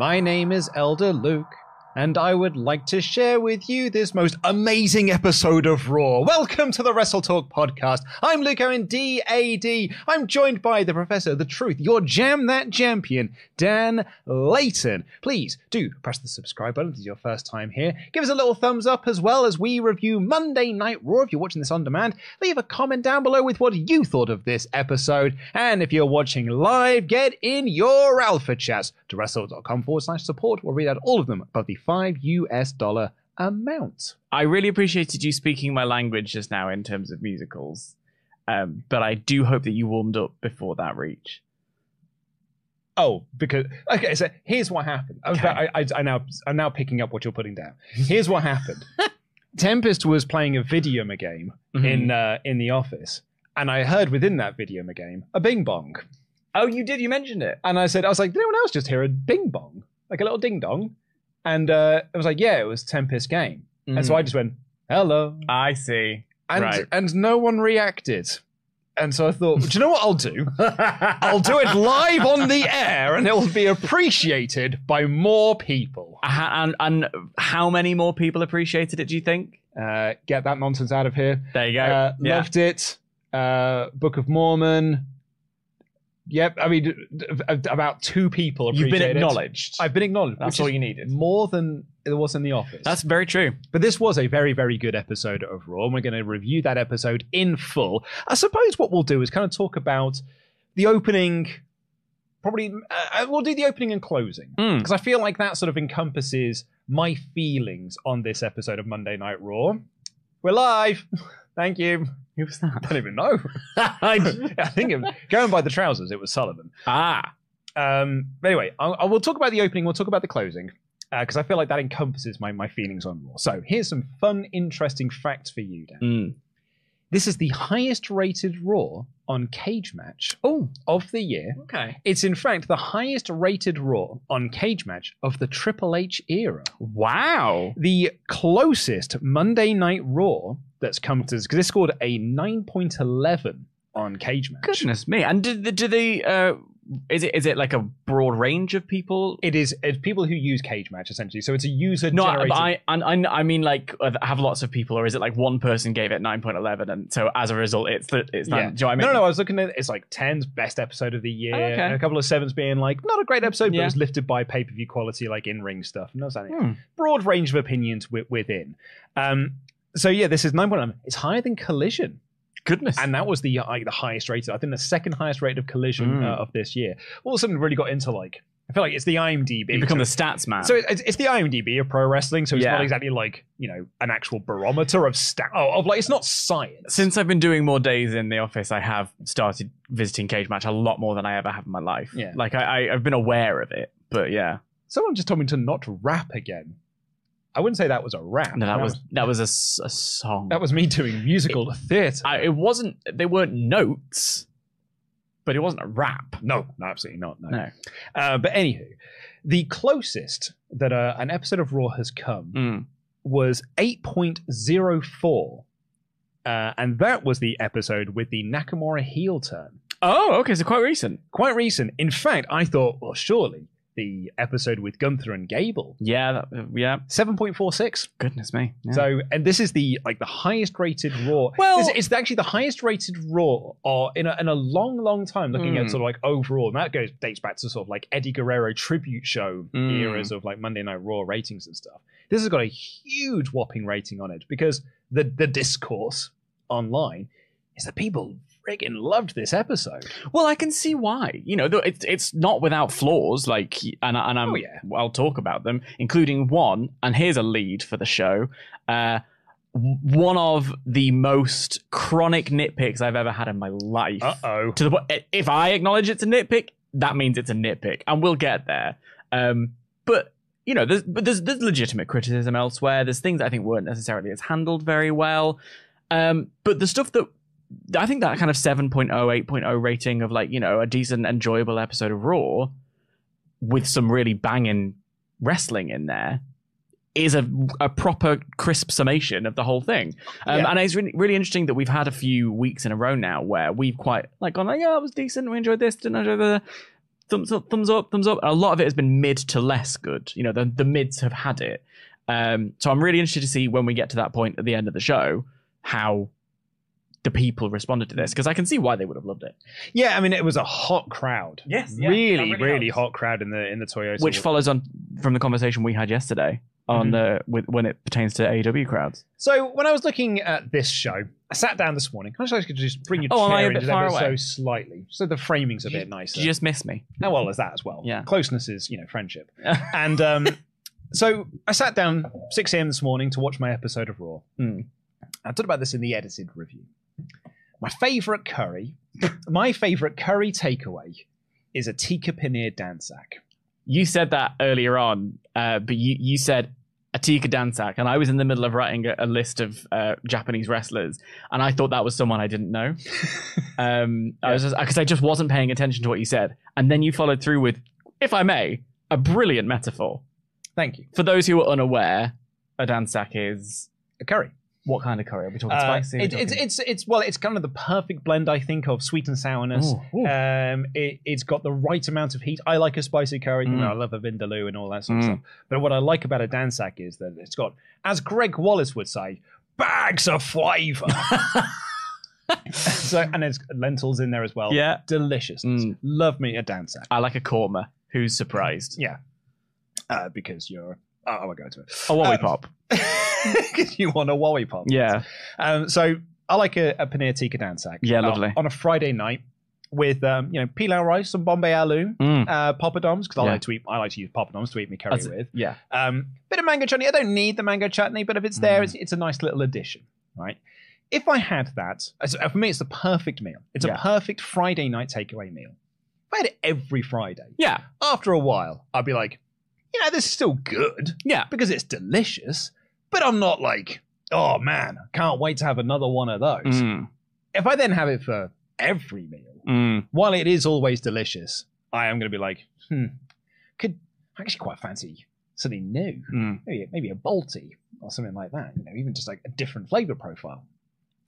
my name is Elder Luke, and I would like to share with you this most amazing episode of Raw. Welcome to the WrestleTalk podcast. I'm Luke Owen, DAD. I'm joined by the Professor of the Truth, your Jam That Champion, Dan Layton. Please do press the subscribe button if it's your first time here. Give us a little thumbs up as well as we review Monday Night Raw. If you're watching this on demand, leave a comment down below with what you thought of this episode. And if you're watching live, get in your alpha chats to wrestle.com forward slash support. We'll read out all of them above the 5 US dollar amount. I really appreciated you speaking my language just now in terms of musicals, um, but I do hope that you warmed up before that reach. Oh, because okay. So here's what happened. I, okay. about, I, I, I now I'm now picking up what you're putting down. Here's what happened. Tempest was playing a video game in uh, in the office, and I heard within that video game a bing bong, Oh, you did. You mentioned it. and I said, I was like, did anyone else just hear a bing bong, like a little ding dong? And uh, I was like, yeah, it was Tempest game, and so I just went, hello, I see. and right. and no one reacted. And so I thought, do you know what I'll do? I'll do it live on the air, and it will be appreciated by more people. Ha- and, and how many more people appreciated it? Do you think? Uh, get that nonsense out of here. There you go. Uh, Yeah. Loved it. Uh, Book of Mormon. Yep. I mean, about two people You've been appreciate it. acknowledged. I've been acknowledged. That's all you needed. More than there was in the office. That's very true. But this was a very, very good episode of Raw, and we're going to review that episode in full. I suppose what we'll do is kind of talk about the opening. Probably, uh, we'll do the opening and closing Mm. because I feel like that sort of encompasses my feelings on this episode of Monday Night Raw. We're live. Thank you. Who was that? I don't even know. I think it, going by the trousers, it was Sullivan. ah, Um, but anyway, I, I will talk about the opening. We'll talk about the closing because I feel like that encompasses my, my feelings on Raw. So here's some fun, interesting facts for you, Dan. Mm. This is the highest rated Raw on Cage Match of the year. okay. It's in fact the highest rated Raw on Cage Match of the Triple H era. Wow. The closest Monday Night Raw that's come to this, because this scored a 9.11 on Cage Match. Goodness me. And do, the- do they? Uh, is it is it like a broad range of people? It is it's people who use Cage Match essentially. So it's a user No, generated. but I, I I I mean like uh, have lots of people, or is it like one person gave it nine point eleven, and so as a result, it's the it's yeah. nine, do you know I mean? No, no, I was looking at it's like tens best episode of the year, Oh, okay. and a couple of sevens being like not a great episode, but Yeah. it was lifted by pay per view quality, like in ring stuff. And that's. Hmm. Broad range of opinions wi- within. Um, so yeah, this is nine point nine. It's higher than Collision, Goodness. and that was the like the highest rated. I think the second highest rate of Collision Mm. uh, of this year. All of a sudden, really got into like I feel like it's the IMDb. you become the stats man. so it's, it's the IMDb of pro wrestling. So it's Yeah. not exactly like you know an actual barometer of stat. Oh, of like it's not science. Since I've been doing more days in the office, I have started visiting Cage Match a lot more than I ever have in my life. Yeah. Like I, I I've been aware of it, but yeah. Someone just told me to not rap again. I wouldn't say that was a rap. No, that was that was a, a song. that was me doing musical theatre. I, it wasn't. They weren't notes, but it wasn't a rap. No, no, absolutely not. No. No. Uh, but anywho, the closest that uh, an episode of Raw has come Mm. was 8.04. Uh, and that was the episode with the Nakamura heel turn. Oh, okay. So quite recent. Quite recent. In fact, I thought, well, surely the episode with Gunther and Gable. Yeah, that, uh, yeah. 7.46. Goodness me. Yeah. So, and this is the like the highest rated Raw. Well- it's, it's actually the highest rated Raw or in a, in a long, long time. Looking at Mm. sort of like overall, and that goes dates back to sort of like Eddie Guerrero tribute show Mm. eras of like Monday Night Raw ratings and stuff. This has got a huge whopping rating on it because the the discourse online is that people friggin' loved this episode. Well, I can see why. You know, it's it's not without flaws. Like, and and I'm, Oh, yeah. I'll talk about them, including one. And here's a lead for the show. Uh, one of the most chronic nitpicks I've ever had in my life. Uh oh. To the point, if I acknowledge it's a nitpick, that means it's a nitpick, and we'll get there. Um, but you know, there's but there's there's legitimate criticism elsewhere. There's things I think weren't necessarily as handled very well. Um, but the stuff that I think that kind of 7.0, 8.0 rating of like, you know, a decent, enjoyable episode of Raw with some really banging wrestling in there is a, a proper crisp summation of the whole thing. Um, Yeah. And it's really, really interesting that we've had a few weeks in a row now where we've quite like gone, like, yeah, it was decent. We enjoyed this, didn't enjoy the thumbs up, thumbs up, thumbs up. And a lot of it has been mid to less good. You know, the, the mids have had it. Um, so I'm really interested to see when we get to that point at the end of the show how the people responded to this because I can see why they would have loved it. Yeah, I mean it was a hot crowd. Yes, yeah, really, really, really hot crowd in the in the Toyota. Which follows on from the conversation we had yesterday on Mhm. the with when it pertains to AEW crowds. So when I was looking at this show, I sat down this morning. I just could just bring your Oh, am I chair a in just far ever away? so slightly, so the framing's a bit nicer. You just miss me? Oh, well, there's that as well. Yeah. closeness is you know friendship. and um, so I sat down 6 a.m. this morning to watch my episode of Raw. Hmm. I talked about this in the edited review. My favorite curry, my favorite curry takeaway, is a tikka paneer dansak. You said that earlier on, uh, but you, you said Atika Dansak, and I was in the middle of writing a, a list of uh, Japanese wrestlers, and I thought that was someone I didn't know. um, I was because I just wasn't paying attention to what you said, and then you followed through with, if I may, a brilliant metaphor. Thank you. For those who are unaware, a Dansak is A curry. What kind of curry? Are we talking Uh, spicy? Are we it, it's talking- it's it's well, it's kind of the perfect blend, I think, of sweet and sourness. Ooh, ooh. Um, it, it's got the right amount of heat. I like a spicy curry. You Mm. know, I love a vindaloo and all that sort of Mm. stuff. But what I like about a dansak is that it's got, as Greg Wallace would say, bags of flavour. so and there's lentils in there as well. Yeah. delicious. Mm. Love me a dansak. I like a korma. Who's surprised? Yeah, uh, because you're. Oh, I won't go into it. A Wally Um, Pop. Because you want a Wally pop. Yeah. Um, so I like a, a paneer tikka dansak. Yeah, uh, lovely. on a Friday night with um, you know pilau rice, some Bombay aloo, Mm. uh, poppadoms because I Yeah. like to eat. I like to use poppadoms to eat my curry That's- with. yeah. Um, bit of mango chutney. I don't need the mango chutney, but if it's there, Mm. it's, it's a nice little addition, right? If I had that, uh, for me, it's the perfect meal. It's Yeah. a perfect Friday night takeaway meal. If I had it every Friday, Yeah. after a while, I'd be like, you know, this is still good Yeah. because it's delicious, but I'm not like, oh man, can't wait to have another one of those. Mm. If I then have it for every meal, Mm. while it is always delicious, I am going to be like, hmm, could I actually quite fancy something new, Mm. maybe maybe a Balti or something like that. You know, even just like a different flavor profile.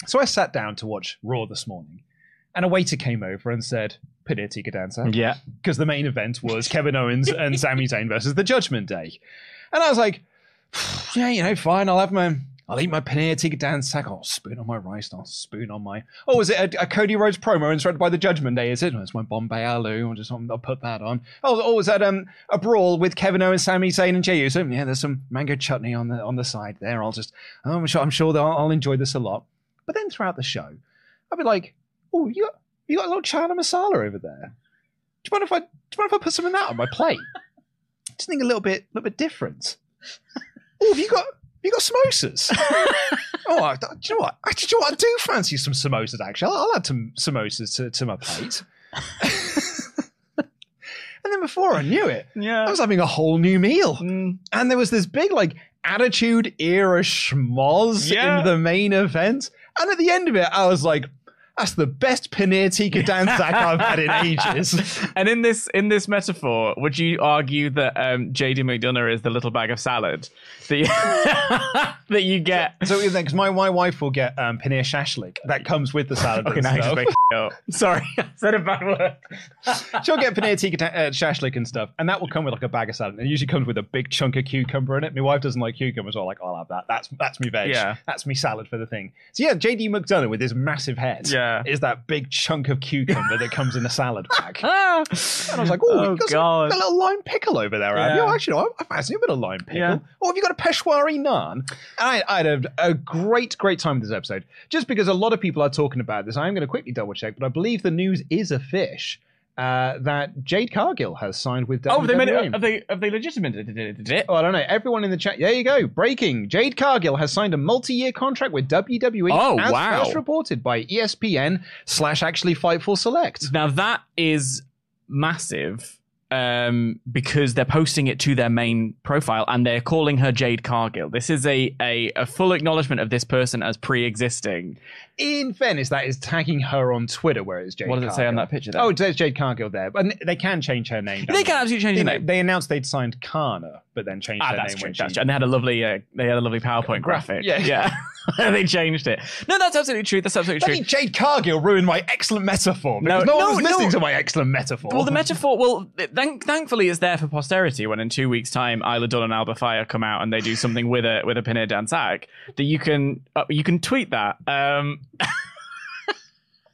So I sat down to watch Raw this morning, and a waiter came over and said, "Paneer tikka dansak," Yeah. because the main event was Kevin Owens and Sami Zayn versus the Judgment Day, and I was like, "Yeah, you know, fine. I'll have my." I'll eat my paneer tikka dansak. I'll spoon on my rice. I'll spoon on my. Oh, is it a, a Cody Rhodes promo inspired by the Judgment Day? Is it? Oh, it's my Bombay aloo. I'll just I'll put that on. Oh, oh, is that um a brawl with Kevin Owens, Sami Zayn, and Jey Uso? Yeah, there's some mango chutney on the on the side there. I'll just. Oh, I'm sure. I'm sure that I'll, I'll enjoy this a lot. But then throughout the show, I'll be like, oh, you got you got a little chana masala over there. Do you mind if I do you mind if I put some of that on my plate? Just think a little bit, a little bit different. Oh, have you got have you got samosas? oh, I, do you know what? Actually, do you know what? I do fancy some samosas. Actually, I'll, I'll add some samosas to, to my plate. and then before I knew it, Yeah. I was having a whole new meal, Mm. and there was this big like attitude era schmoz Yeah. in the main event. And at the end of it, I was like, That's the best paneer tikka dansak I've had in ages. And in this in this metaphor, would you argue that um, JD McDonough is the little bag of salad that you, that you get? So because my, my wife will get um, paneer shashlik that comes with the salad. Okay, and now you just stuff. make up. Sorry, I said a bad word. She'll get paneer tikka ta- uh, shashlik and stuff, and that will come with like a bag of salad. It usually comes with a big chunk of cucumber in it. My wife doesn't like cucumbers, so I'm like, I'll have that. That's that's me veg. Yeah. that's me salad for the thing. So yeah, JD McDonough with his massive head. Yeah. Is that big chunk of cucumber that comes in a salad bag. Ah. And I was like, oh, Oh, you've got, God. a little lime pickle over there, have you? Yeah. Oh, actually, no, I fancy a bit of lime pickle. Yeah. Or have you got a Peshwari naan? And I, I had a, a great, great time with this episode. Just because a lot of people are talking about this, I'm going to quickly double check, but I believe the news is a fish. Uh, that Jade Cargill has signed with WWE. Oh, they made it. Have they have they legitimated it? Oh, I don't know. Everyone in the chat. There you go. Breaking. Jade Cargill has signed a multi-year contract with WWE. Oh, as wow. First reported by ESPN slash actually Fightful Select. Now that is massive um, because they're posting it to their main profile and they're calling her Jade Cargill. This is a, a, a full acknowledgement of this person as pre-existing. In fairness, that is tagging her on Twitter, where it's Jade. What does it say on that picture? Oh, it says Jade Cargill there, but they can change her name. they can absolutely change the name. they announced they'd signed Kana, but then changed Ah, her name true. when That's she. true. And they had a lovely, uh, they had a lovely PowerPoint graphic. Yeah. yeah. they changed it. No, that's absolutely true. That's absolutely Bloody true. Jade Cargill ruined my excellent metaphor because no, No, one no, was listening no. to my excellent metaphor. Well, the metaphor. Well, thank, thankfully, it's there for posterity. When in two weeks' time, Isla Dawn and Alba Fyre come out and they do something with a with a Pinhead Dansak, that you can uh, you can tweet that. Um,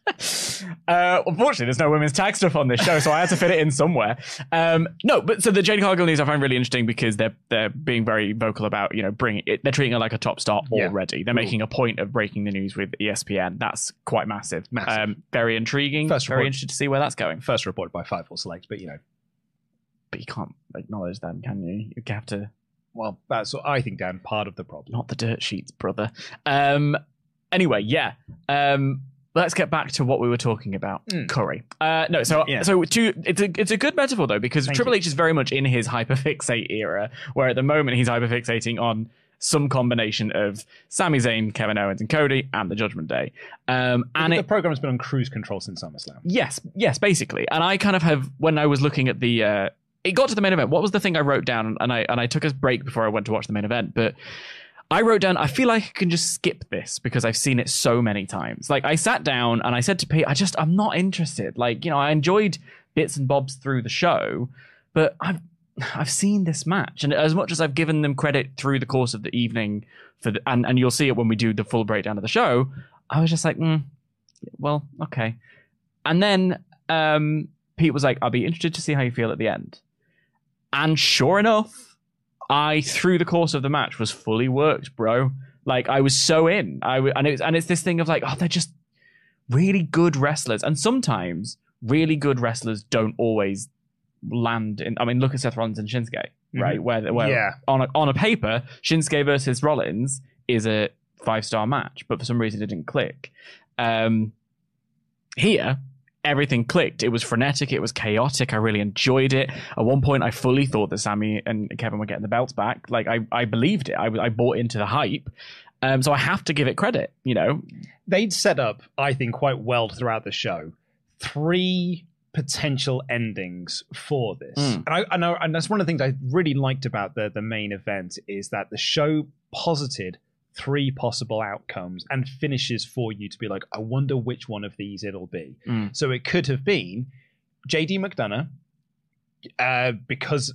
Uh, unfortunately, there's no women's tag stuff on this show, so I had to fit it in somewhere. Um, no, but so the Jade Cargill news I find really interesting because they're they're being very vocal about you know bringing it. They're treating her like a top star Yeah. already. They're making a point of breaking the news with ESPN. That's quite massive. Massive. Um, very intriguing. First very report. interested to see where that's going. First reported by Fightful Select, but you know, But you can't acknowledge them, can you? You have to well, that's what I think Dan part of the problem. not the dirt sheets, brother. Um. Anyway, yeah. Um. Let's get back to what we were talking about. Mm. Curry. Uh. No. So Yeah. so to it's a it's a good metaphor though because Thank Triple you. H is very much in his hyperfixate era, where at the moment he's hyperfixating on some combination of Sami Zayn, Kevin Owens, and Cody, and the Judgment Day. Um. And the program's been on cruise control since SummerSlam. Yes, yes, basically. And I kind of have when I was looking at the uh it got to the main event. What was the thing I wrote down and I and I took a break before I went to watch the main event, but I wrote down I feel like I can just skip this because I've seen it so many times. Like I sat down and I said to Pete, I just I'm not interested. Like, you know, I enjoyed bits and bobs through the show, but I've I've seen this match, and as much as I've given them credit through the course of the evening for the, and and you'll see it when we do the full breakdown of the show, I was just like, mm, well, okay. And then um, Pete was like, I'll be interested to see how you feel at the end. And sure enough, I through the course of the match was fully worked, bro. Like I was so in. I w- and it's and it's this thing of like, oh, they're just really good wrestlers, and sometimes really good wrestlers don't always land in. I mean, look at Seth Rollins and Shinsuke, right? Where where Yeah. on a, on a paper, Shinsuke versus Rollins is a five star match, but for some reason it didn't click. Um, here, everything clicked. It was frenetic. It was chaotic. I really enjoyed it. At one point, I fully thought that Sami and Kevin were getting the belts back. Like I, I believed it. I, I bought into the hype. Um, so I have to give it credit. You know, They'd set up, I think, quite well throughout the show, three potential endings for this. Mm. And I, I know, and that's one of the things I really liked about the the main event is that the show posited three possible outcomes and finishes for you to be like, I wonder which one of these it'll be. Mm. So it could have been JD McDonough, uh, because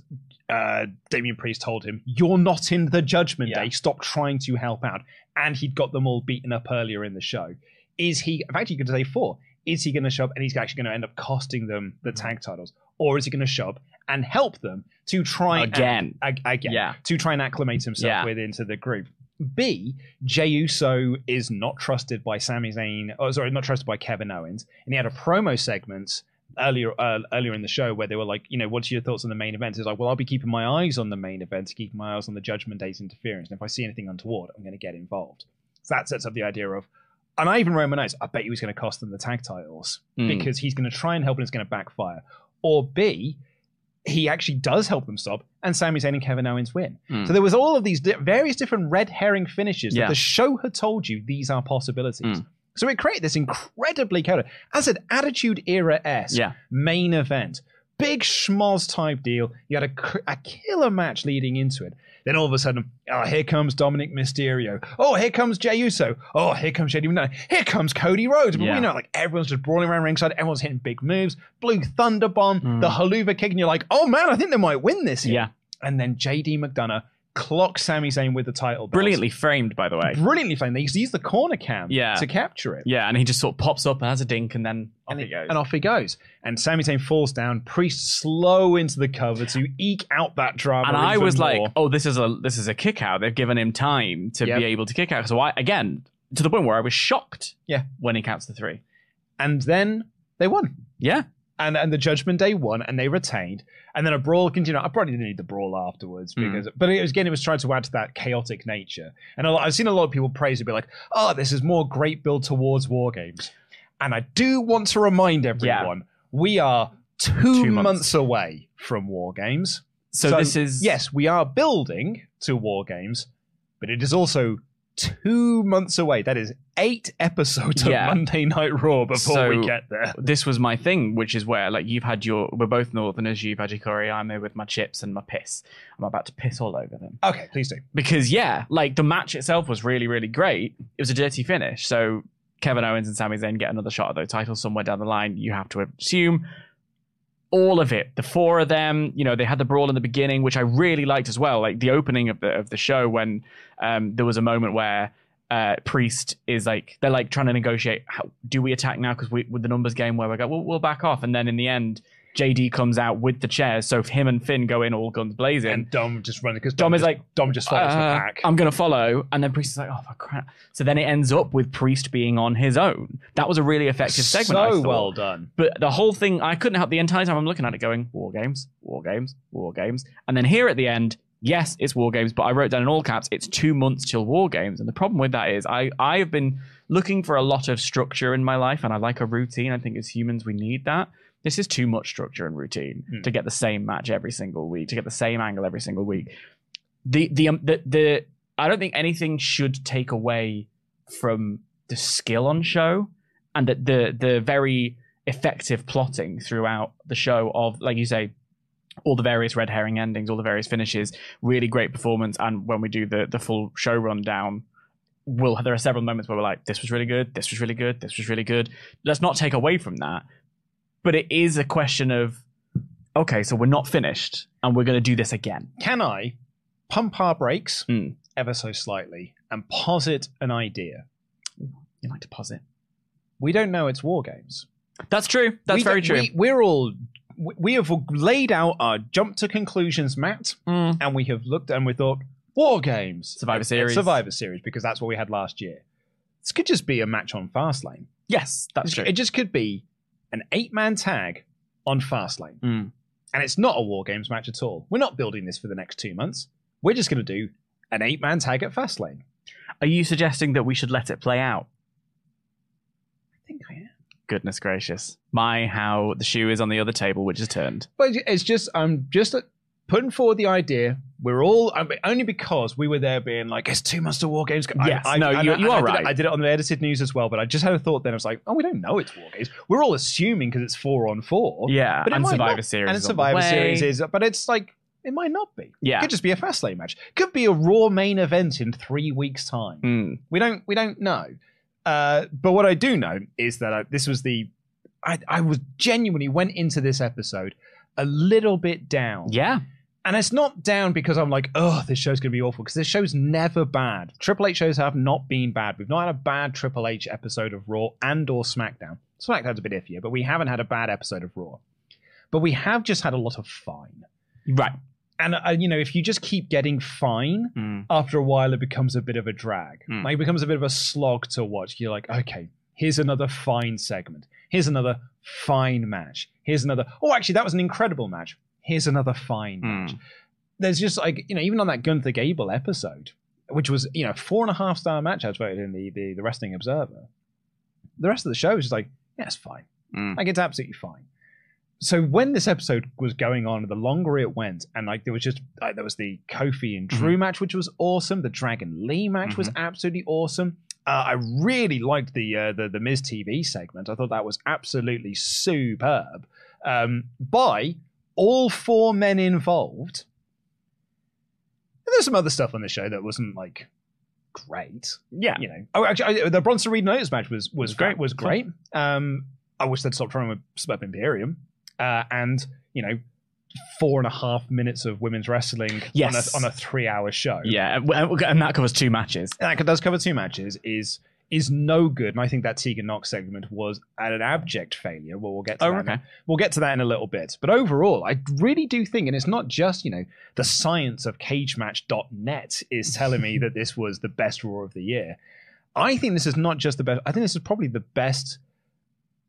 uh, Damian Priest told him, You're not in the judgment Yeah. day. Stop trying to help out. And he'd got them all beaten up earlier in the show. Is he, in fact, you could say four. Is he going to show up and he's actually going to end up costing them the Mm-hmm. tag titles? Or is he going to show up and help them to try and- Again. ag- again, Yeah. to try and acclimate himself Yeah. with into the group. B, Jey Uso is not trusted by Sami Zayn, or sorry, not trusted by Kevin Owens, and he had a promo segment earlier uh, earlier in the show where they were like, you know, what's your thoughts on the main event? It's like, well, I'll be keeping my eyes on the main event, keeping my eyes on the Judgment Day's interference, and if I see anything untoward, I'm going to get involved. So that sets up the idea of, and I even wrote my notes. I bet he was going to cost them the tag titles Mm. because he's going to try and help and it's going to backfire. Or B, he actually does help them stop, and Sami Zayn and Kevin Owens win. Mm. So there was all of these di- various different red herring finishes Yeah. that the show had told you these are possibilities. Mm. So it created this incredibly chaotic, as an Attitude Era S Yeah. main event. Big schmoz type deal. You had a, a killer match leading into it. Then all of a sudden, oh, here comes Dominic Mysterio. Oh, here comes Jey Uso. Oh, here comes JD McDonough. Here comes Cody Rhodes. But Yeah. you know, like everyone's just brawling around ringside. Everyone's hitting big moves. Blue Thunder Bomb, hmm. the Helluva kick, and you're like, oh man, I think they might win this. Yeah. And then JD McDonough clocks Sami Zayn with the title. belts. Brilliantly framed, by the way. Brilliantly framed. They use the corner cam Yeah. to capture it. Yeah, and he just sort of pops up and has a dink, and then off And, he it- goes. and off he goes. And Sami Zayn falls down. Priest slow into the cover to eke out that drama. and I even was like, more. "Oh, this is a this is a kick out. They've given him time to Yep. be able to kick out." So I again to the point where I was shocked. Yeah. when he counts the three. and then they won. Yeah, And and the Judgment Day won, and they retained. And then a brawl continued. I probably didn't need the brawl afterwards Mm. because, but it was again, it was trying to add to that chaotic nature. And a lot, I've seen a lot of people praise it, be like, "Oh, this is more great build towards War Games." And I do want to remind everyone, we are two, Two months. months. away from War Games. so, this is yes, we are building to War Games, but it is also two months away. That is eight episodes Yeah. of Monday Night Raw before So- we get there. This was my thing, which is where like you've had your we're both Northerners. You've had your curry, I'm here with my chips and my piss. I'm about to piss all over them. Okay, please do. because yeah, like the match itself was really, really great. It was a dirty finish. So Kevin Owens and Sami Zayn get another shot at those titles somewhere down the line. You have to assume all of it. The four of them, you know, they had the brawl in the beginning, which I really liked as well. Like the opening of the of the show when um, there was a moment where. Uh, Priest is like they're like trying to negotiate. How, do we attack now? Because we with the numbers game where we go, we'll, we'll back off, and then in the end, JD comes out with the chairs, so him and Finn go in all guns blazing. And Dom just running because Dom is just, like, Dom just follows the uh, pack. I'm going to follow. And then Priest is like, oh, for crap. So then it ends up with Priest being on his own. That was a really effective segment. so well done. But the whole thing, I couldn't help the entire time I'm looking at it going, War Games, War Games, War Games. And then here at the end, yes, it's War Games, but I wrote down in all caps, it's two months till War Games. And the problem with that is I, I have been looking for a lot of structure in my life and I like a routine. I think as humans, we need that. This is too much structure and routine Hmm. to get the same match every single week, to get the same angle every single week. The, the, um, the, the, I don't think anything should take away from the skill on show and the, the, the very effective plotting throughout the show of, like you say, all the various red herring endings, all the various finishes, really great performance. And when we do the the full show rundown, we'll there are several moments where we're like, this was really good, this was really good, this was really good. Let's not take away from that. But it is a question of, okay, so we're not finished and we're going to do this again. Can I pump our brakes Hmm. ever so slightly and posit an idea? You like to posit. We don't know it's War Games. That's true. That's We very true. We, we're all. we- have laid out our jump to conclusions, mat, Mm. and we have looked and we thought War Games, Survivor Series. Survivor Series, because that's what we had last year. This could just be a match on Fastlane. Yes, that's It- true. It just could be an eight-man tag on Fastlane. Mm. and it's not a war games match at all. We're not building this for the next two months. We're just going to do an eight man tag at Fastlane. Are you suggesting that we should let it play out? I think I am. Goodness gracious. My, how the shoe is on the other table, which is turned. But it's just I'm just putting forward the idea. We're all I mean, only because we were there being like it's two months to war games. Yes, I, no, I- you- I- you are did it- right. I did it on the edited news as well, but I just had a thought. Then I was like, oh, we don't know it's war games. We're all assuming because it's four on four. Yeah, but and Survivor not. Series and Survivor. Series is, but it's like it might not be. Yeah. it could just be a Fastlane match. Could be a Raw main event in three weeks' time. Mm. We don't we don't know. Uh, but what I do know is that I, this was the I, I was genuinely went into this episode a little bit down. Yeah. And it's not down because I'm like, oh, this show's going to be awful. Because this show's never bad. Triple H shows have not been bad. We've not had a bad Triple H episode of Raw and or SmackDown. SmackDown's a bit iffier, but we haven't had a bad episode of Raw. But we have just had a lot of fine. Right. And uh, you know, if you just keep getting fine, Mm. after a while it becomes a bit of a drag. Mm. Like it becomes a bit of a slog to watch. You're like, okay, here's another fine segment. Here's another fine match. Here's another. Oh, actually, that was an incredible match. Here's another fine Mm. match. There's just like you know, even on that Gunther Gable episode, which was you know four and a half star match I was voted in the, the the Wrestling Observer. The rest of the show is just like, yeah, it's fine. Mm. Like it's absolutely fine. So when this episode was going on, the longer it went, and like there was just like there was the Kofi and Drew match, which was awesome. The Dragon Lee match was absolutely awesome. Uh, I really liked the, uh, the the Miz TV segment. I thought that was absolutely superb. Um, by all four men involved. And there's some other stuff on the show that wasn't like great. Yeah. You know, oh, actually, I, the Bronson Reed Notice match was was Was great. Was great. Um, I wish they'd stopped trying with Smurf Imperium. Uh, and you know, four and a half minutes of women's wrestling Yes. on a, on a three-hour show. Yeah, and and that covers two matches. and that does cover two matches. Is is no good, and I think that Tegan Nox segment was an abject failure. Well, we'll get to Oh, that. okay. We'll get to that in a little bit. But overall, I really do think, and it's not just you know the science of CageMatch.net is telling me that this was the best Raw of the year. I think this is not just the best. I think this is probably the best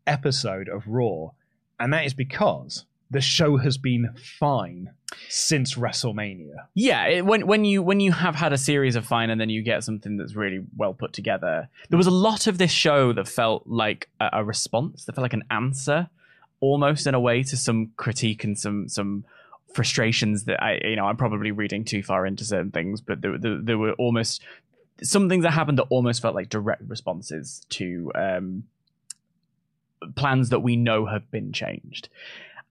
episode of Raw, and that is because the show has been fine since WrestleMania. Yeah, it, when when you when you have had a series of fine and then you get something that's really well put together, there was a lot of this show that felt like a, a response, that felt like an answer, almost in a way to some critique and some some frustrations that I you know I'm probably reading too far into certain things, but there, there, there were almost some things that happened that almost felt like direct responses to um, plans that we know have been changed,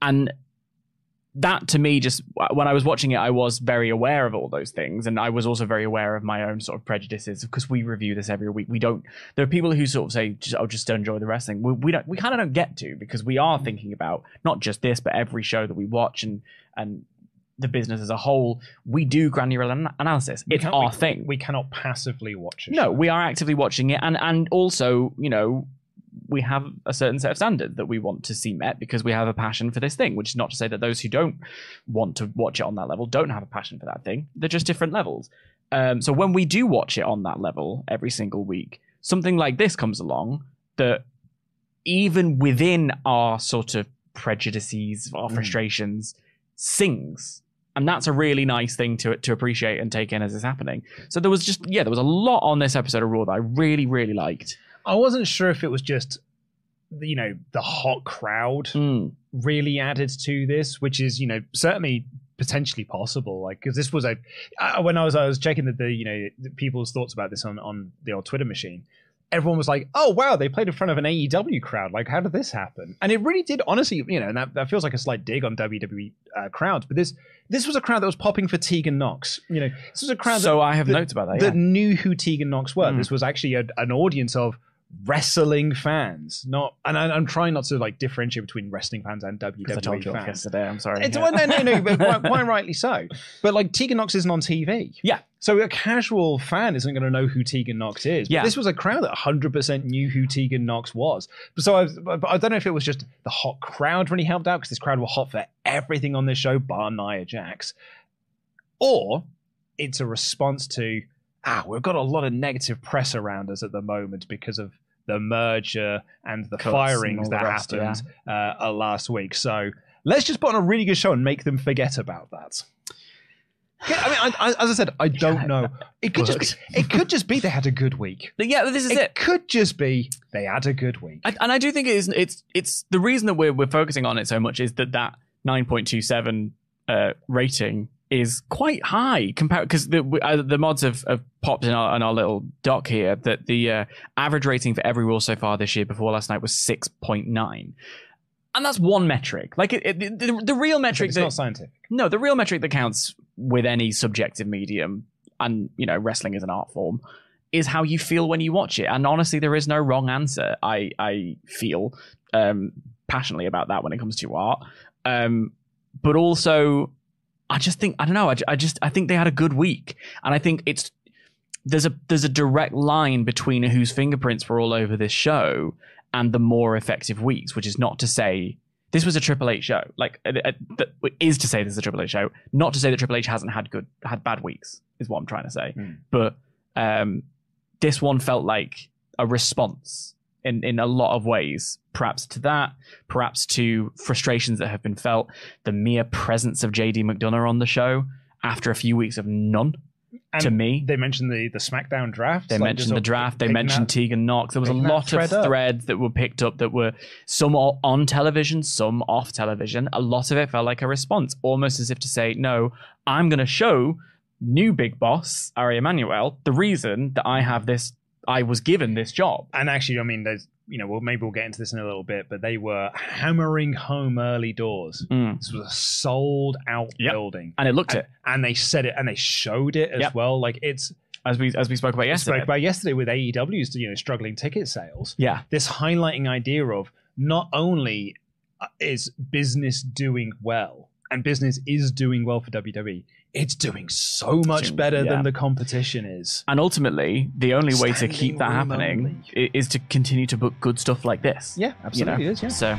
and that to me just when I was watching it, I was very aware of all those things, and I was also very aware of my own sort of prejudices because we review this every week. We don't. There are people who sort of say, just, "Oh, just enjoy the wrestling." We, we don't. We kind of don't get to because we are mm. thinking about not just this, but every show that we watch and and the business as a whole. We do granular an- analysis. It's our we- thing. We cannot passively watch it. No, we are actively watching it, and and also, you know, we have a certain set of standards that we want to see met because we have a passion for this thing. Which is not to say that those who don't want to watch it on that level don't have a passion for that thing. They're just different levels. Um, so when we do watch it on that level every single week, something like this comes along that even within our sort of prejudices, our frustrations, sings. And that's a really nice thing to to appreciate and take in as it's happening. So there was just yeah, there was a lot on this episode of Raw that I really really liked. I wasn't sure if it was just, you know, the hot crowd Mm. really added to this, which is, you know, certainly potentially possible. Like, because this was a uh, when I was I was checking that the you know the people's thoughts about this on on the old Twitter machine. Everyone was like, "Oh wow, they played in front of an AEW crowd. Like, how did this happen?" And it really did, honestly, you know, and that, that feels like a slight dig on WWE uh, crowds. But this this was a crowd that was popping for Tegan Nox. You know, this was a crowd. So that, I have that- notes about that. that knew who Tegan Nox were. Mm. This was actually a, an audience of wrestling fans, not. And I, I'm trying not to like differentiate between wrestling fans and WWE I told you fans. yesterday. I'm sorry. It's, Yeah. well, no, no, no, but quite, quite rightly so. But like Tegan Nox isn't on TV. Yeah. So a casual fan isn't going to know who Tegan Nox is. But Yeah. This was a crowd that 100% knew who Tegan Nox was. So I, was, but I don't know if it was just the hot crowd really helped out because this crowd were hot for everything on this show, bar Nia Jax, or it's a response to ah, we've got a lot of negative press around us at the moment because of the merger and the Cuts and firings the that rest, happened uh, uh, last week. So let's just put on a really good show and make them forget about that. I mean, I, I, as I said, I don't know. It could just be, it could just be they had a good week. But yeah, this is It, it. could just be they had a good week. I, and I do think it is. It's it's the reason that we're we're focusing on it so much is that that nine point two seven uh, rating is quite high compared because the uh, the mods have, have popped in our, in our little doc here that the uh, average rating for every rule so far this year before last night was six point nine. And that's one metric. Like it, it, the, the real metric it's that not scientific. no, the real metric that counts with any subjective medium, and you know, wrestling is an art form, is how you feel when you watch it. And honestly, there is no wrong answer. I I feel um, passionately about that when it comes to art, um, but also I just think I don't know. I, I just I think they had a good week, and I think it's there's a there's a direct line between whose fingerprints were all over this show and the more effective weeks, which is not to say this was a Triple H show. Like, uh, uh, that is to say this is a Triple H show, not to say that Triple H hasn't had good had bad weeks. Is what I'm trying to say. Mm. But um, this one felt like a response in in a lot of ways, perhaps to that, perhaps to frustrations that have been felt, the mere presence of JD McDonough on the show after a few weeks of none. And to me, they mentioned the the SmackDown draft. they like, mentioned the draft. They mentioned that- Tegan Nox. There was a lot of thread up. threads that were picked up that were some on television, some off television. A lot of it felt like a response, almost as if to say, "No, I'm going to show new big boss Ari Emanuel the reason that I have this I was given this job. And actually, I mean, there's you know, well, maybe we'll get into this in a little bit, but they were hammering home early doors. Mm. This was a sold out Yep. building. And it looked and, it, and they said it and they showed it as Yep. well. Like it's as we as we spoke about yesterday. spoke about yesterday with AEW's you know struggling ticket sales. yeah. This highlighting idea of not only uh, is business doing well and business is doing well for WWE, it's doing so much better yeah. than the competition is. And ultimately, the only way to keep that happening is to continue to book good stuff like this. Yeah, you know? absolutely is, yeah. So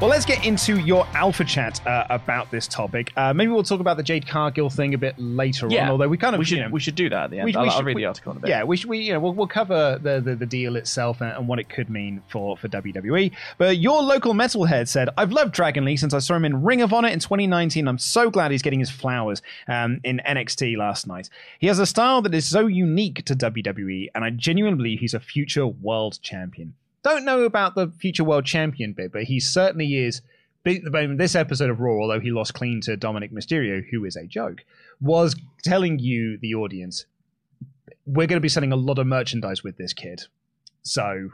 Well, let's get into your alpha chat uh, about this topic. Uh, maybe we'll talk about the Jade Cargill thing a bit later yeah, on. Although we kind of we should you know, we should do that at the end. we- we I'll, I'll should- read we- the article in a bit. Yeah, we should, we you know we'll, we'll cover the, the, the deal itself and, and what it could mean for for WWE. But your local metalhead said, "I've loved Dragon Lee since I saw him in Ring of Honor in 2019. I'm so glad he's getting his flowers um, in NXT last night. He has a style that is so unique to WWE, and I genuinely believe he's a future world champion. Don't know about the future world champion bit, but he certainly is." This episode of Raw, although he lost clean to Dominic Mysterio, who is a joke, was telling you, the audience, we're going to be selling a lot of merchandise with this kid. So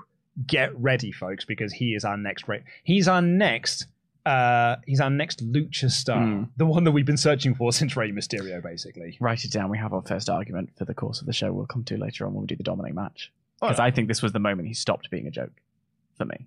get ready, folks, because he is our next. Ra- he's our next. Uh, he's our next lucha star, Mm. the one that we've been searching for since Rey Mysterio, basically. Write it down. We have our first argument for the course of the show. We'll come to later on when we do the Dominic match. Because right. I think this was the moment he stopped being a joke for me.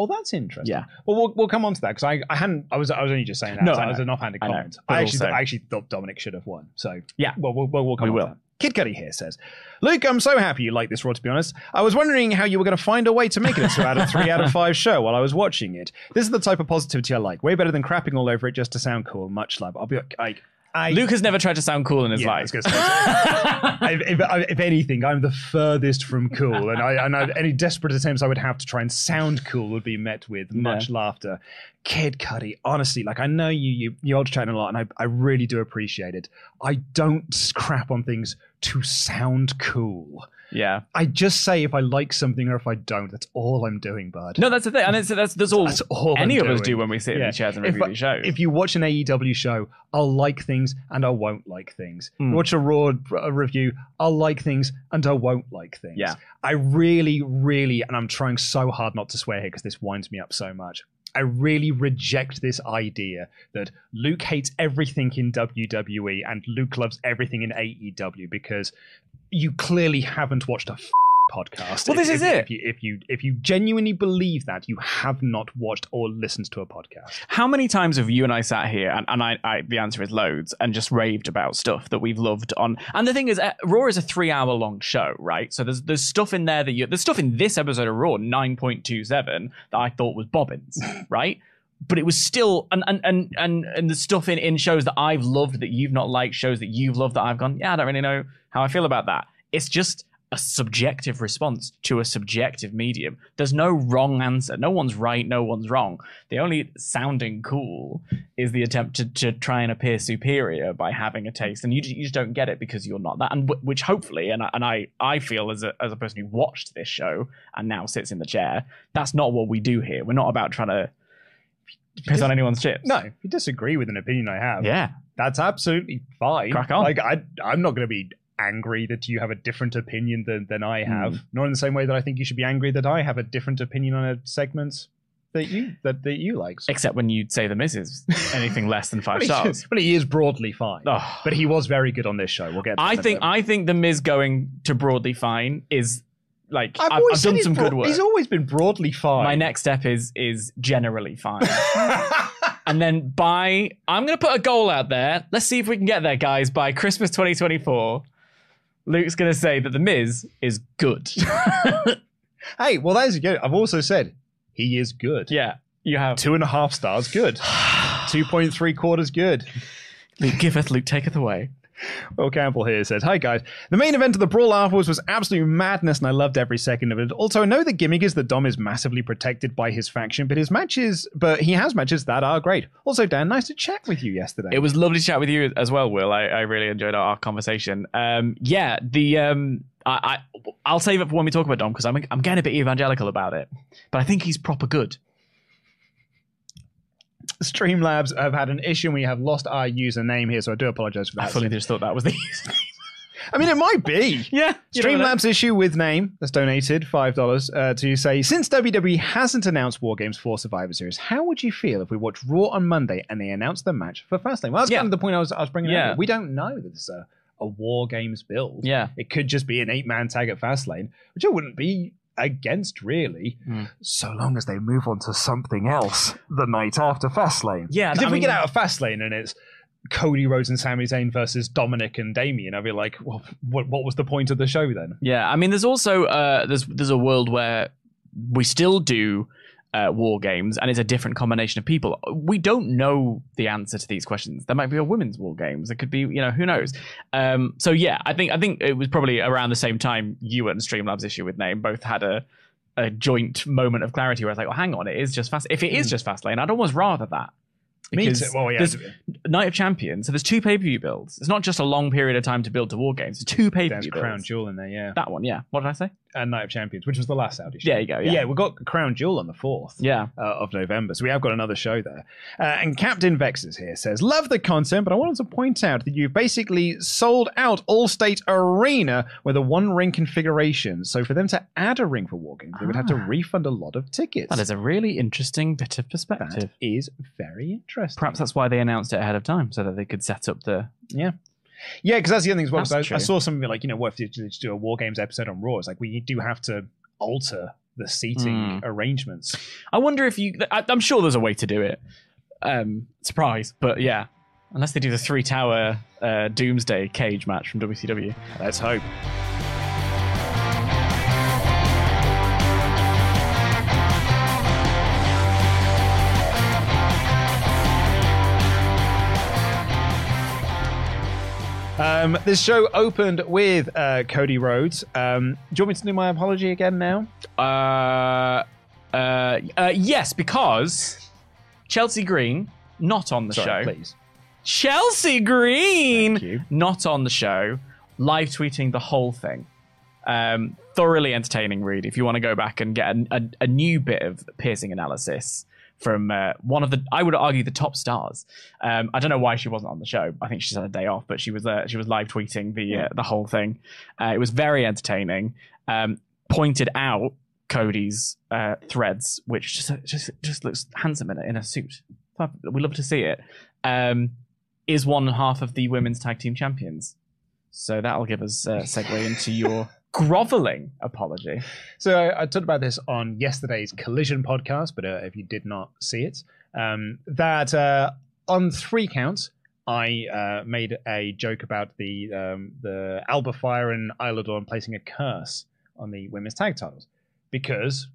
Oh, that's interesting. Yeah. Well, we'll we'll come on to that because I, I hadn't I was I was only just saying that No, as, I as know. an offhanded I comment. I actually also- I actually thought Dominic should have won. So Yeah. well we'll we'll, we'll come We on will. To that. Kid Cuddy here says, Luke, I'm so happy you like this Raw, to be honest. I was wondering how you were going to find a way to make it a 2 out of 3 out of 5 show while I was watching it. This is the type of positivity I like. Way better than crapping all over it just to sound cool. Much love. I'll be like, I, I, Luke has never tried to sound cool in his yeah, life. say, if, if, if anything, I'm the furthest from cool, and I, I any desperate attempts I would have to try and sound cool would be met with much laughter. Kid Cuddy, honestly, like I know you you you old chatting a lot, and I, I really do appreciate it. I don't scrap on things to sound cool. Yeah. I just say if I like something or if I don't. That's all I'm doing, bud. No, that's the thing, and it's, that's that's all, That's all any I'm of us do when we sit in Yeah. these chairs and review these shows. If you watch an AEW show, I'll like things and I won't like things. Mm. Watch a Raw a review, I'll like things and I won't like things. Yeah. I really, really, and I'm trying so hard not to swear here because this winds me up so much. I really reject this idea that Luke hates everything in WWE and Luke loves everything in AEW because you clearly haven't watched a f- podcast. Well, this If- is if- it. If you, if you if you genuinely believe that, you have not watched or listened to a podcast. How many times have you and I sat here, and, and I, I, the answer is loads, and just raved about stuff that we've loved on. And the thing is, uh, Raw is a three-hour-long show, right? So there's there's stuff in there that you there's stuff in this episode of Raw, nine point two seven, that I thought was bobbins, right? But it was still, and and and and, and the stuff in, in shows that I've loved that you've not liked, shows that you've loved that I've gone, yeah, I don't really know how I feel about that. It's just a subjective response to a subjective medium. There's no wrong answer. No one's right, no one's wrong. The only sounding cool is the attempt to, to try and appear superior by having a taste. And you, you just don't get it because you're not that. And which hopefully, and, I, and I, I feel as a, as a person who watched this show and now sits in the chair, that's not what we do here. We're not about trying to piss on anyone's chips. No, if you disagree with an opinion I have, Yeah. that's absolutely fine. Crack on. Like I, I'm not going to be angry that you have a different opinion than than I have. Mm. Nor in the same way that I think you should be angry that I have a different opinion on a segment that you that, that you like. Except when you say the misses anything less than five But he- stars. But he is broadly fine. Oh. But he was very good on this show. We'll get. To I that in a think. I think the Miz going to broadly fine is like I've, always I've done some broad- good work. He's always been broadly fine. My next step is is generally fine. and then by I'm going to put a goal out there. Let's see if we can get there, guys. By Christmas 2024, Luke's going to say that the Miz is good. hey, well, that is good. I've also said he is good. yeah, you have. Two and a half stars, good. Two point three quarters, good. Luke giveth, Luke taketh away. Will Campbell here says, Hi guys. The main event of the brawl afterwards was absolute madness and I loved every second of it. Also, I know the gimmick is that Dom is massively protected by his faction, but his matches but he has matches that are great. Also, Dan, nice to chat with you yesterday. It was lovely to chat with you as well, Will. I, I really enjoyed our, our conversation. Um, yeah, the um, I, I I'll save it for when we talk about Dom because I'm I'm getting a bit evangelical about it, but I think he's proper good. Streamlabs have had an issue and we have lost our username here, so I do apologize for that. I fully just thought that was the I mean, it might be. yeah. Streamlabs issue with name that's donated five dollars uh, to say since WWE hasn't announced War Games for Survivor Series, how would you feel if we watched Raw on Monday and they announced the match for Fastlane? Well, that's Yeah. kind of the point I was, I was bringing Yeah. up. We don't know that it's a, a War Games build. Yeah. it could just be an eight man tag at Fastlane, which I wouldn't be against really, Mm. so long as they move on to something else the night after Fastlane. Yeah, 'Cause if we get out of Fastlane and it's Cody Rhodes and Sami Zayn versus Dominic and Damien, I'd be like, well, what, what was the point of the show then? Yeah, I mean, there's also uh, there's there's a world where we still do uh, war games, and it's a different combination of people. We don't know the answer to these questions. There might be a women's war games. There could be, you know, who knows. Um, so yeah, I think I think it was probably around the same time you and Streamlabs issue with name both had a a joint moment of clarity where I was like, well, hang on, it is just fast. If it is just Fastlane, I'd almost rather that. Because. Well, yeah, there's Night of Champions, so there's two pay per view builds. It's not just a long period of time to build to war games. It's two pay per There's view Crown builds. Jewel in there, yeah. That one, yeah. What did I say? And Night of Champions, which was the last Saudi show. There you go, yeah. Yeah, we've got Crown Jewel on the 4th Yeah. uh, of November, so we have got another show there. Uh, and Captain Vex is here, says, Love the content, but I wanted to point out that you've basically sold out Allstate Arena with a one ring configuration. So for them to add a ring for War Games, they would have to Ah. refund a lot of tickets. That is a really interesting bit of perspective. that is very interesting. Perhaps that's why they announced it ahead of time, so that they could set up the. Yeah. Yeah, because that's the other thing as well. That's I, I saw something like, you know, what if they just do a War Games episode on Raw? It's like, we do have to alter the seating Hmm. arrangements. I wonder if you. I, I'm sure there's a way to do it. Um, surprise, but yeah, unless they do the three tower uh, Doomsday cage match from WCW. Let's hope. Um, this show opened with uh, Cody Rhodes. Um, do you want me to do my apology again now? Uh, uh, uh, yes, because Chelsea Green not on the Sorry, show. please. Chelsea Green not on the show, live tweeting the whole thing. Um, thoroughly entertaining read if you want to go back and get a, a, a new bit of piercing analysis from uh, one of the, I would argue, the top stars. Um, I don't know why she wasn't on the show. I think she's had a day off, but she was uh, she was live tweeting the uh, the whole thing. Uh, it was very entertaining. Um, pointed out Cody's uh, threads, which just just just looks handsome in a, in a suit. We love to see it. Um, is one half of the women's tag team champions. So that'll give us a segue into your groveling apology. So I, I, talked about this on yesterday's Collision podcast, but uh, if you did not see it, um, that uh, on three counts, I uh, made a joke about the um, the Alba Fyre and Isla Dawn placing a curse on the women's tag titles because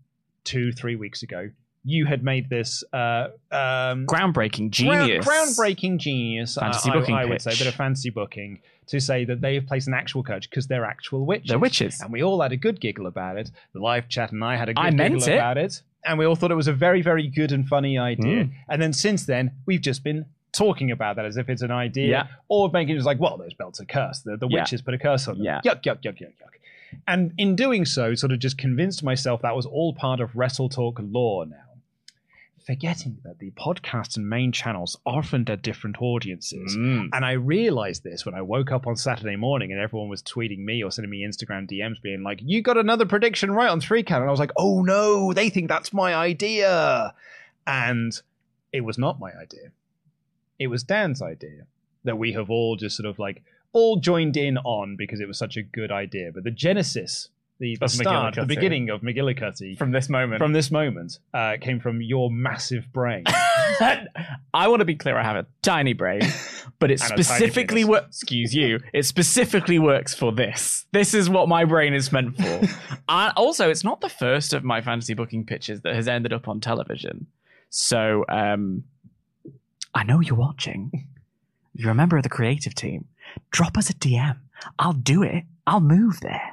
two, three weeks ago, you had made this uh, um, groundbreaking genius, ground, groundbreaking genius, fantasy uh, booking I, I would say, a bit of fancy booking to say that they've placed an actual coach because they're actual witches. They're witches. and we all had a good giggle about it. The live chat and I had a good I giggle meant it. about it, and we all thought it was a very, very good and funny idea. Mm. And then since then, we've just been talking about that as if it's an idea, Yeah. or making it just like, well, those belts are cursed. The, the Yeah. witches put a curse on them. Yeah. Yuck, yuck, yuck, yuck, yuck. And in doing so, sort of just convinced myself that was all part of WrestleTalk lore now. Forgetting that the podcast and main channels often are different audiences. Mm. And I realized this when I woke up on Saturday morning and everyone was tweeting me or sending me Instagram DMs being like, You got another prediction right on three count. And I was like, Oh no, they think that's my idea. And it was not my idea. It was Dan's idea that we have all just sort of like all joined in on because it was such a good idea. But the genesis, the, the start, the beginning of McGillicuddy From this moment, from this moment uh, came from your massive brain. I want to be clear. I have a tiny brain, but it And a tiny specifically works. Excuse you. It specifically works for this. This is what my brain is meant for. and also, it's not the first of my fantasy booking pitches that has ended up on television. So, um, I know you're watching. You're a member of the creative team, drop us a DM. I'll do it. I'll move there.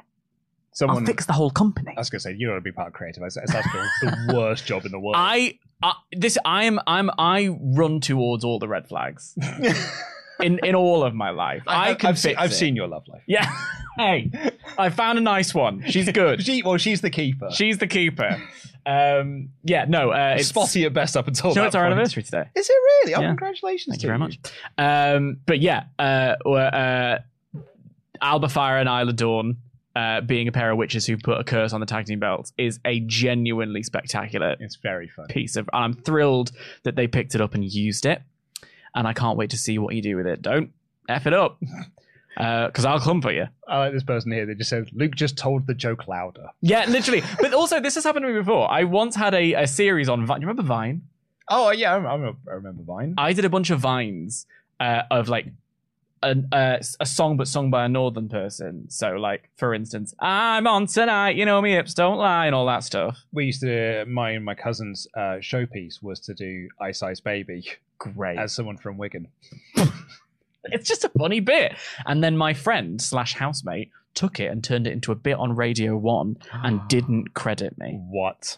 Someone, I'll fix the whole company. I was going to say, you don't want to be part of creative. It's it's actually the worst job in the world. I, I this I am I'm I run towards all the red flags in in all of my life. I, I've, can I've, seen, fix I've seen your love life. Yeah. hey, I found a nice one. She's good. She, well, she's the keeper. She's the keeper. Um, yeah, no, uh, it's spotty at best up until You that it's our point. anniversary today. Is it really? Oh, Yeah. congratulations Thank to you very much. Um, but yeah, uh, uh, Alba Fyre and Isla Dawn uh, being a pair of witches who put a curse on the tag team belts is a genuinely spectacular It's very fun. piece of. And I'm thrilled that they picked it up and used it. And I can't wait to see what you do with it. Don't f it up, because I'll come for you. I like this person here. They just said Luke just told the joke louder. Yeah, literally. but also, this has happened to me before. I once had a, a series on Vine. Do you remember Vine? Oh yeah, I remember, I remember Vine. I did a bunch of vines uh, of like a, a, a song, but sung by a northern person. So, like for instance, "I'm on tonight," you know me hips don't lie, and all that stuff. we used to my and my cousin's uh, showpiece was to do Ice Ice Baby Great. as someone from Wigan. it's just a funny bit. And then my friend slash housemate took it and turned it into a bit on Radio One and didn't credit me. What?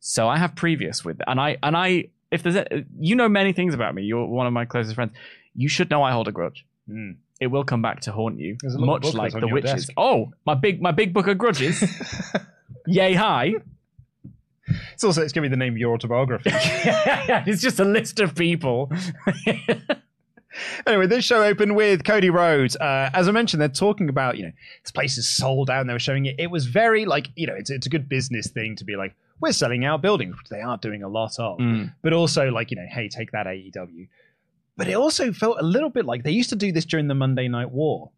So I have previous with it, and I and I if there's a, you know many things about me. You're one of my closest friends. You should know I hold a grudge. Mm. It will come back to haunt you, There's a little much like the witches. desk. Oh, my big my big book of grudges. Yay hi. It's also it's giving me the name of your autobiography. it's just a list of people. anyway, this show opened with Cody Rhodes. Uh, as I mentioned, they're talking about you know this place is sold out. and They were showing it. It was very like you know it's it's a good business thing to be like we're selling out buildings, which they are doing a lot of. Mm. But also like you know hey take that AEW. But it also felt a little bit like they used to do this during the Monday Night War.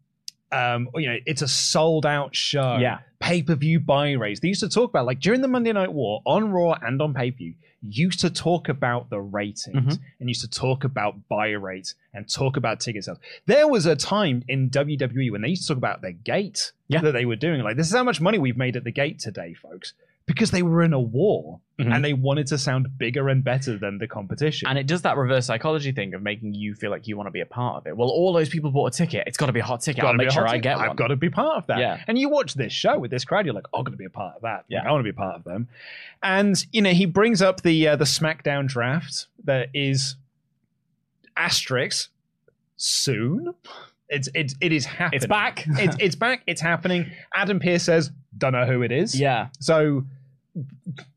Um, you know, it's a sold out show. Yeah. Pay per view buy rates. They used to talk about like during the Monday Night War on Raw and on pay per view. Used to talk about the ratings Mhm. and used to talk about buy rates and talk about ticket sales. There was a time in WWE when they used to talk about the gate Yeah. that they were doing. Like, this is how much money we've made at the gate today, folks, because they were in a war Mhm. and they wanted to sound bigger and better than the competition. And it does that reverse psychology thing of making you feel like you want to be a part of it. Well, all those people bought a ticket. It's got to be a hot ticket. I'll make sure I get one. I've got to be part of that. Yeah. And you watch this show with this crowd, you're like, oh, I'm going to be a part of that. Like, Yeah. I want to be a part of them. And you know, he brings up the uh, the SmackDown draft that is asterisk soon. It's it's it is happening. It's back. it's it's back. It's happening. Adam Pearce says, "Don't know who it is." Yeah. So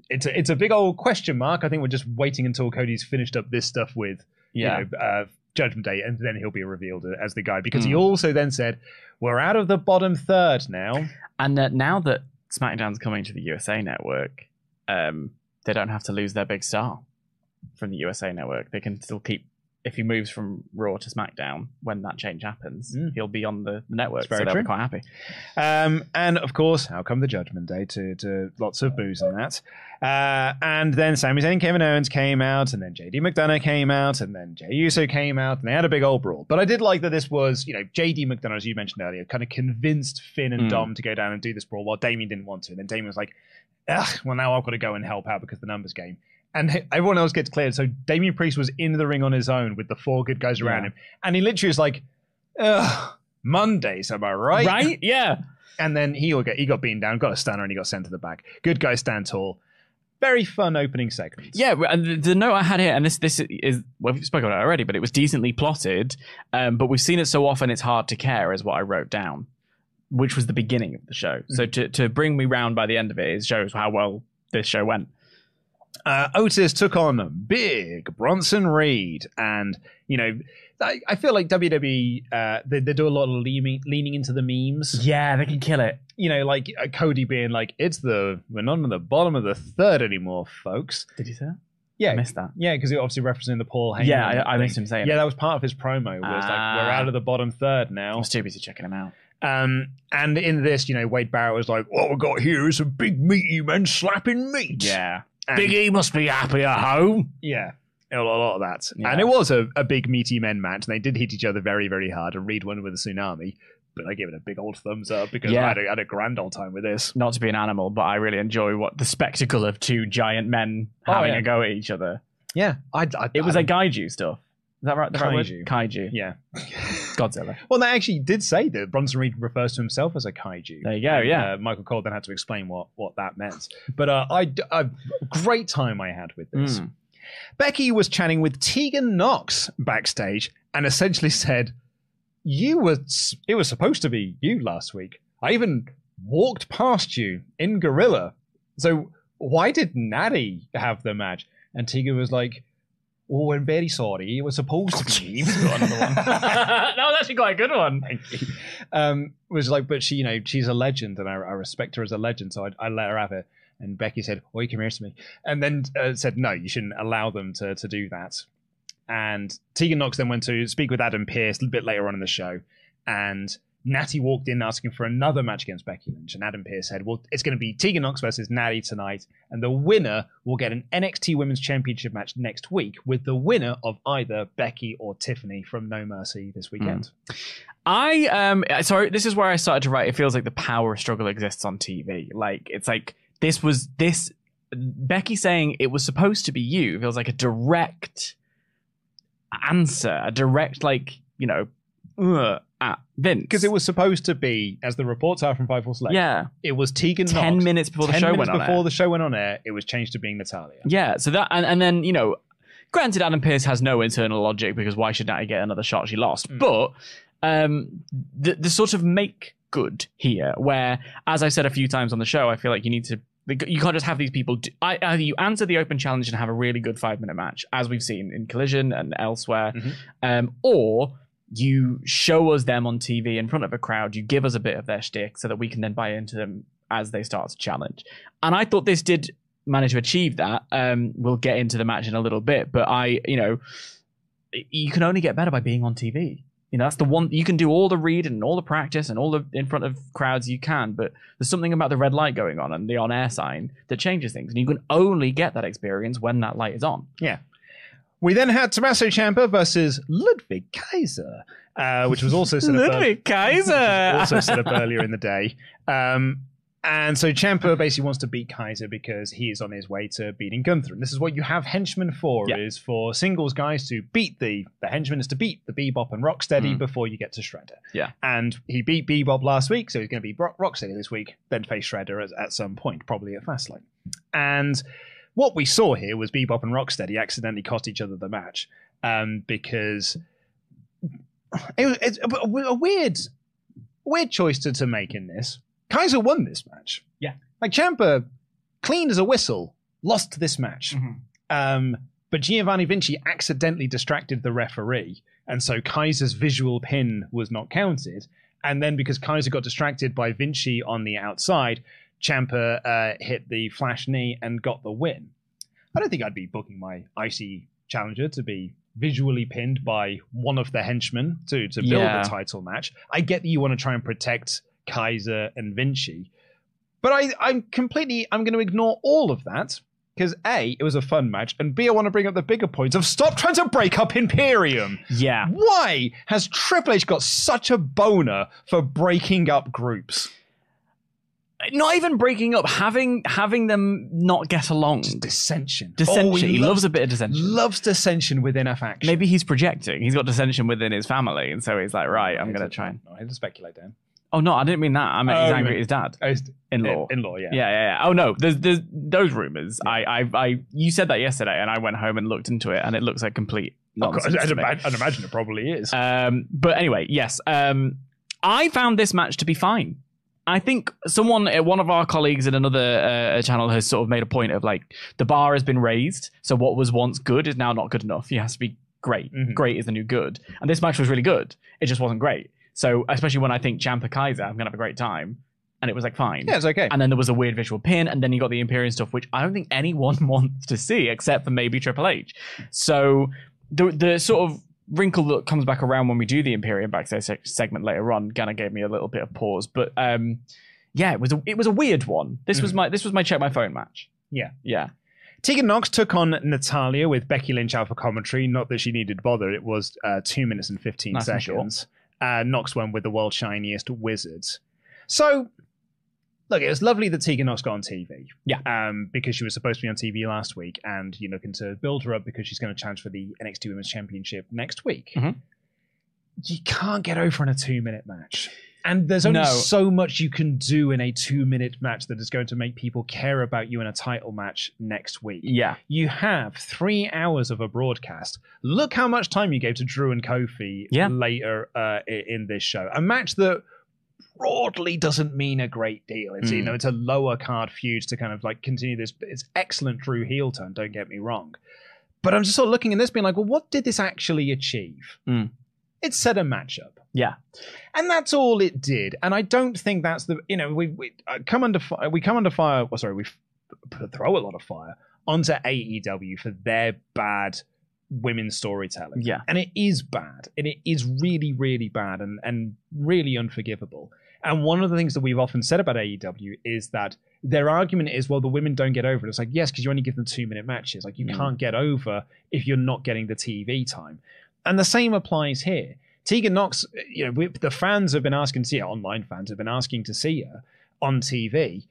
it's a, it's a big old question mark. I think we're just waiting until Cody's finished up this stuff with Yeah. you know, uh, Judgment Day, and then he'll be revealed as the guy. Because he Mm. also then said, "We're out of the bottom third now." And that now that SmackDown's coming to the USA Network, um, they don't have to lose their big star from the USA Network. They can still keep. If he moves from Raw to SmackDown when that change happens, he'll be on the network, very so they'll true. be quite happy. Um, and of course, how come the Judgment Day to, to lots of booze and that. Uh, and then Sami Zayn, Kevin Owens came out, and then JD McDonough came out, and then Jey Uso came out, and they had a big old brawl. But I did like that this was, you know, JD McDonough, as you mentioned earlier, kind of convinced Finn and Mm. Dom to go down and do this brawl while Damien didn't want to. And then Damien was like, ugh, well, now I've got to go and help out because the numbers game. And everyone else gets cleared. So Damien Priest was in the ring on his own with the four good guys around Yeah. him. And he literally was like, ugh, Mondays, am I right? Right? Yeah. And then he got he got beaten down, got a stunner, and he got sent to the back. Good guy, stand tall. Very fun opening segment. Yeah, and the, the note I had here, and this this is well, we've spoken about it already, but it was decently plotted. Um, but we've seen it so often, it's hard to care, is what I wrote down, which was the beginning of the show. So to to bring me round by the end of it, it shows how well this show went. Uh, Otis took on big Bronson Reed, and you know, I, I feel like WWE uh, they, they do a lot of leaning leaning into the memes. Yeah, they can kill it. You know, like uh, Cody being like, "It's the we're not on the bottom of the third anymore, folks." Did you say that? Yeah, I missed that. Yeah, because he obviously referencing the Paul Heyman. Yeah, I- I missed him saying Yeah, it. that was part of his promo. Was like, Ah. "We're out of the bottom third now." I'm too busy checking him out. Um, and in this, you know, Wade Barrett was like, "What we got here is a big meaty man slapping meat." Yeah, And- Big E must be happy at home. Yeah, a lot, of that. Yeah. And it was a, a big meaty men match, and they did hit each other very, very hard. And Reed won with a tsunami, but I gave it a big old thumbs up because Yeah. I, had a, I had a grand old time with this. Not to be an animal, but I really enjoy what the spectacle of two giant men Oh, having yeah. a go at each other. Yeah, I, I, It was I, like kaiju stuff. Is that right? The right word? Kaiju. Kaiju. yeah. Godzilla. Well, they actually did say that Bronson Reed refers to himself as a kaiju. There you go, yeah. Uh, Michael Cole then had to explain what, what that meant. But uh, I, a great time I had with this. Mm. Becky was chatting with Tegan Nox backstage and essentially said, "You were. It was supposed to be you last week. I even walked past you in Gorilla. So why did Natty have the match?" And Tegan was like, "Oh, I'm very sorry. It was supposed to be me." We've got another one. that was actually quite a good one. Thank you. Um, was like, but she, you know, she's a legend, and I, I respect her as a legend, so I, I let her have it. And Becky said, "Oh, you come here to me," and then uh, said, "No, you shouldn't allow them to to do that." And Tegan Nox then went to speak with Adam Pearce a little bit later on in the show, and Natty walked in asking for another match against Becky Lynch, and Adam Pearce said, "Well, it's going to be Tegan Nox versus Natty tonight, and the winner will get an NXT Women's Championship match next week with the winner of either Becky or Tiffany from No Mercy this weekend." I um sorry, this is where I started to write. It feels like the power struggle exists on TV. Like it's like this was this Becky saying it was supposed to be you feels like a direct answer, a direct like you know uh, at Vince because it was supposed to be, as the reports are from Fightful Select, yeah it was Tegan. 10 Nox. minutes before the 10 show minutes went on before air. the show went on air, it was changed to being Natalya. yeah. So that and, and then you know, granted, Adam Pearce has no internal logic because why should Natty get another shot? She lost, but um, the the sort of make good here, where as I said a few times on the show, I feel like you need to. You can't just have these people. Do, I, either you answer the open challenge and have a really good five minute match, as we've seen in Collision and elsewhere, um, or you show us them on TV in front of a crowd. You give us a bit of their shtick so that we can then buy into them as they start to challenge. And I thought this did manage to achieve that. Um, we'll get into the match in a little bit, but I, you know, you can only get better by being on TV. You know, that's the one you can do all the read and all the practice and all the in front of crowds you can, but there's something about the red light going on and the on air sign that changes things. And you can only get that experience when that light is on. Yeah. We then had Tommaso Ciampa versus Ludwig Kaiser, uh, which was also set up Ludwig Kaiser! also set up earlier in the day. Um, and so Ciampa basically wants to beat Kaiser because he is on his way to beating Gunther. And this is what you have henchmen for: Yeah. is for singles guys to beat the the henchmen is to beat the Bebop and Rocksteady Mm. before you get to Shredder. Yeah. And he beat Bebop last week, so he's going to beat Rocksteady this week, then face Shredder at, at some point, probably at Fastlane. And what we saw here was Bebop and Rocksteady accidentally cost each other the match um, because it was it's a, a weird, weird choice to, to make in this. Kaiser won this match. Yeah. like Ciampa, clean as a whistle, lost this match. Mm-hmm. Um, but Giovanni Vinci accidentally distracted the referee, and so Kaiser's visual pin was not counted. And then because Kaiser got distracted by Vinci on the outside, Ciampa uh, hit the flash knee and got the win. I don't think I'd be booking my IC challenger to be visually pinned by one of the henchmen to, to build Yeah. a title match. I get that you want to try and protect Kaiser and Vinci, but I, I'm completely I'm going to ignore all of that because a it was a fun match, and b I want to bring up the bigger point of stop trying to break up Imperium. Yeah. Why has Triple H got such a boner for breaking up groups? Not even breaking up, having having them not get along. Dissension. Dissension. Oh, he loves a bit of dissension. Loves dissension within a faction. Maybe he's projecting. He's got dissension within his family, and so he's like, right, I'm going to try and. No, I to speculate, Dan. Oh no, I didn't mean that. I meant he's Oh, you angry at his dad. Oh, his In-law. In-law, yeah. Yeah, yeah, yeah. Oh no, there's there's those rumors. I, I, I, you said that yesterday, and I went home and looked into it, and it looks like complete Oh, nonsense. I'd, to me. imagine, I'd imagine it probably is. Um, but anyway, yes. Um, I found this match to be fine. I think someone, uh, one of our colleagues in another uh, channel, has sort of made a point of like the bar has been raised, so what was once good is now not good enough. It has to be great. Mhm. Great is the new good, and this match was really good. It just wasn't great. So especially when I think Ciampa Kaiser, I'm gonna have a great time, and it was like fine. yeah, it's okay. And then there was a weird visual pin, and then you got the Imperium stuff, which I don't think anyone wants to see except for maybe Triple H. So the the sort of wrinkle that comes back around when we do the Imperium backstage se- segment later on kind of gave me a little bit of pause. But um, yeah, it was a, it was a weird one. This was my this was my check my phone match. yeah. Yeah, Tegan Nox took on Natalya with Becky Lynch out for commentary. Not that she needed bother. It was uh, two minutes and 15 Nice and short. seconds. Uh, Nox went with the world's shiniest wizards. So, look, it was lovely that Tegan Nox got on TV. Yeah. Um, because she was supposed to be on TV last week, and you're looking to build her up because she's going to challenge for the NXT Women's Championship next week. Mhm. You can't get over in a two minute match. And there's only No. so much you can do in a two minute match that is going to make people care about you in a title match next week. yeah, You have three hours of a broadcast. Look how much time you gave to Drew and Kofi Yeah. later uh, in this show. A match that broadly doesn't mean a great deal. It's you Mm. know it's a lower card feud to kind of like continue this. It's excellent Drew heel turn. Don't get me wrong, but I'm just sort of looking at this, being like, well, what did this actually achieve? Mm. It set a matchup. yeah, And that's all it did. And I don't think that's the you know we we uh, come under fire. We come under fire. Well, sorry, we throw a lot of fire onto AEW for their bad women's storytelling. Yeah. and it is bad, and it is really really bad, and and really unforgivable. And one of the things that we've often said about AEW is that their argument is, well, the women don't get over it. It's like, yes, because you only give them two minute matches. Like, you Mm. can't get over if you're not getting the TV time. And the same applies here. Tegan Nox, you know, we, the fans have been asking to see her, online fans have been asking to see her on TV,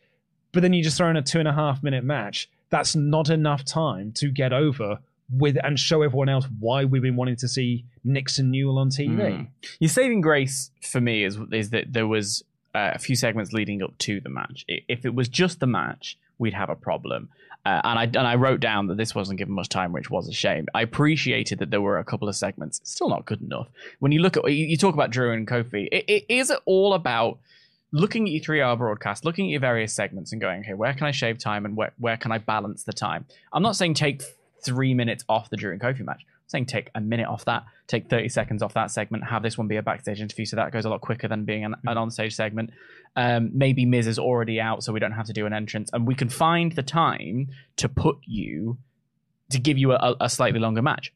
but then you just throw in a two and a half minute match. That's not enough time to get over with and show everyone else why we've been wanting to see Nixon Newell on TV. Mm. Your saving grace for me is is that there was uh, a few segments leading up to the match. If it was just the match, we'd have a problem. Uh, and I and I wrote down that this wasn't given much time, which was a shame. I appreciated that there were a couple of segments. It's still not good enough. When you look at you, talk about Drew and Kofi, it, it is all about looking at your three-hour broadcast, looking at your various segments, and going, okay, where can I shave time and where where can I balance the time? I'm not saying take three minutes off the Drew and Kofi match. I'm saying take a minute off that, take 30 seconds off that segment, have this one be a backstage interview so that goes a lot quicker than being an, an on-stage segment. Um, maybe Miz is already out, so we don't have to do an entrance, and we can find the time to put you to give you a, a slightly longer match.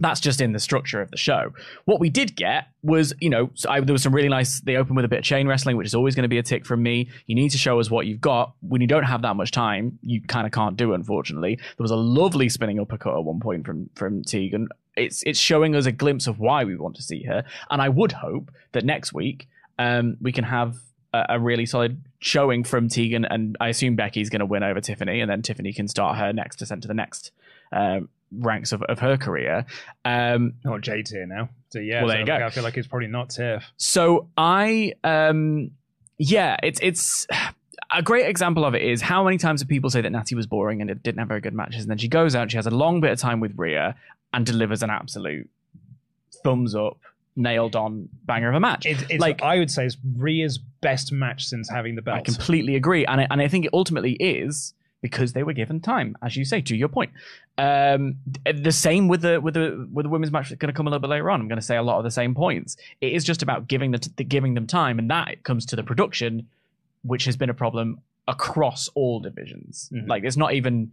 That's just in the structure of the show. What we did get was, you know, I, there was some really nice. They opened with a bit of chain wrestling, which is always going to be a tick from me. You need to show us what you've got. When you don't have that much time, you kind of can't do. It, Unfortunately, there was a lovely spinning uppercut at one point from from Tegan. It's it's showing us a glimpse of why we want to see her, and I would hope that next week um, we can have a, a really solid showing from Tegan, and I assume Becky's going to win over Tiffany, and then Tiffany can start her next descent to the next um, ranks of, of her career. Um, Or Jade's here now. So yeah, Well, there so you go. I feel like it's probably not Tiff. so I, um, yeah, it's it's a great example of it is how many times do people say that Natty was boring and it didn't have very good matches, and then she goes out, she has a long bit of time with Rhea and delivers an absolute thumbs up, nailed on banger of a match. It, it's like I would say it's Rhea's best match since having the belt. I completely agree, and I, and I think it ultimately is because they were given time, as you say. To your point, um, the same with the with the with the women's match that's going to come a little bit later on. I'm going to say a lot of the same points. It is just about giving the, the giving them time, and that comes to the production, which has been a problem across all divisions. Mhm. Like it's not even.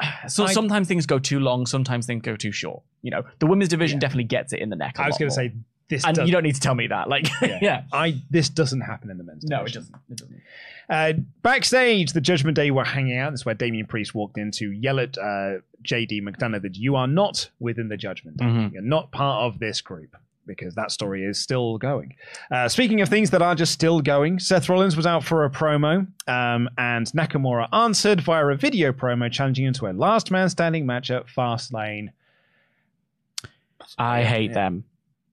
So I- sometimes things go too long, sometimes things go too short. You know, the women's division Yeah. definitely gets it in the neck. I was going to say this. and does, you don't need to tell me that. Like, yeah, I this doesn't happen in the men's. no, it doesn't. It doesn't. Uh, backstage, the Judgment Day were hanging out. This is where Damian Priest walked in to yell at uh, JD McDonough that you are not within the Judgment Day. Mhm. You're not part of this group because that story is still going. Uh, speaking of things that are just still going, Seth Rollins was out for a promo, um, and Nakamura answered via a video promo challenging him to a last man standing match at Fastlane. I hate yeah. them.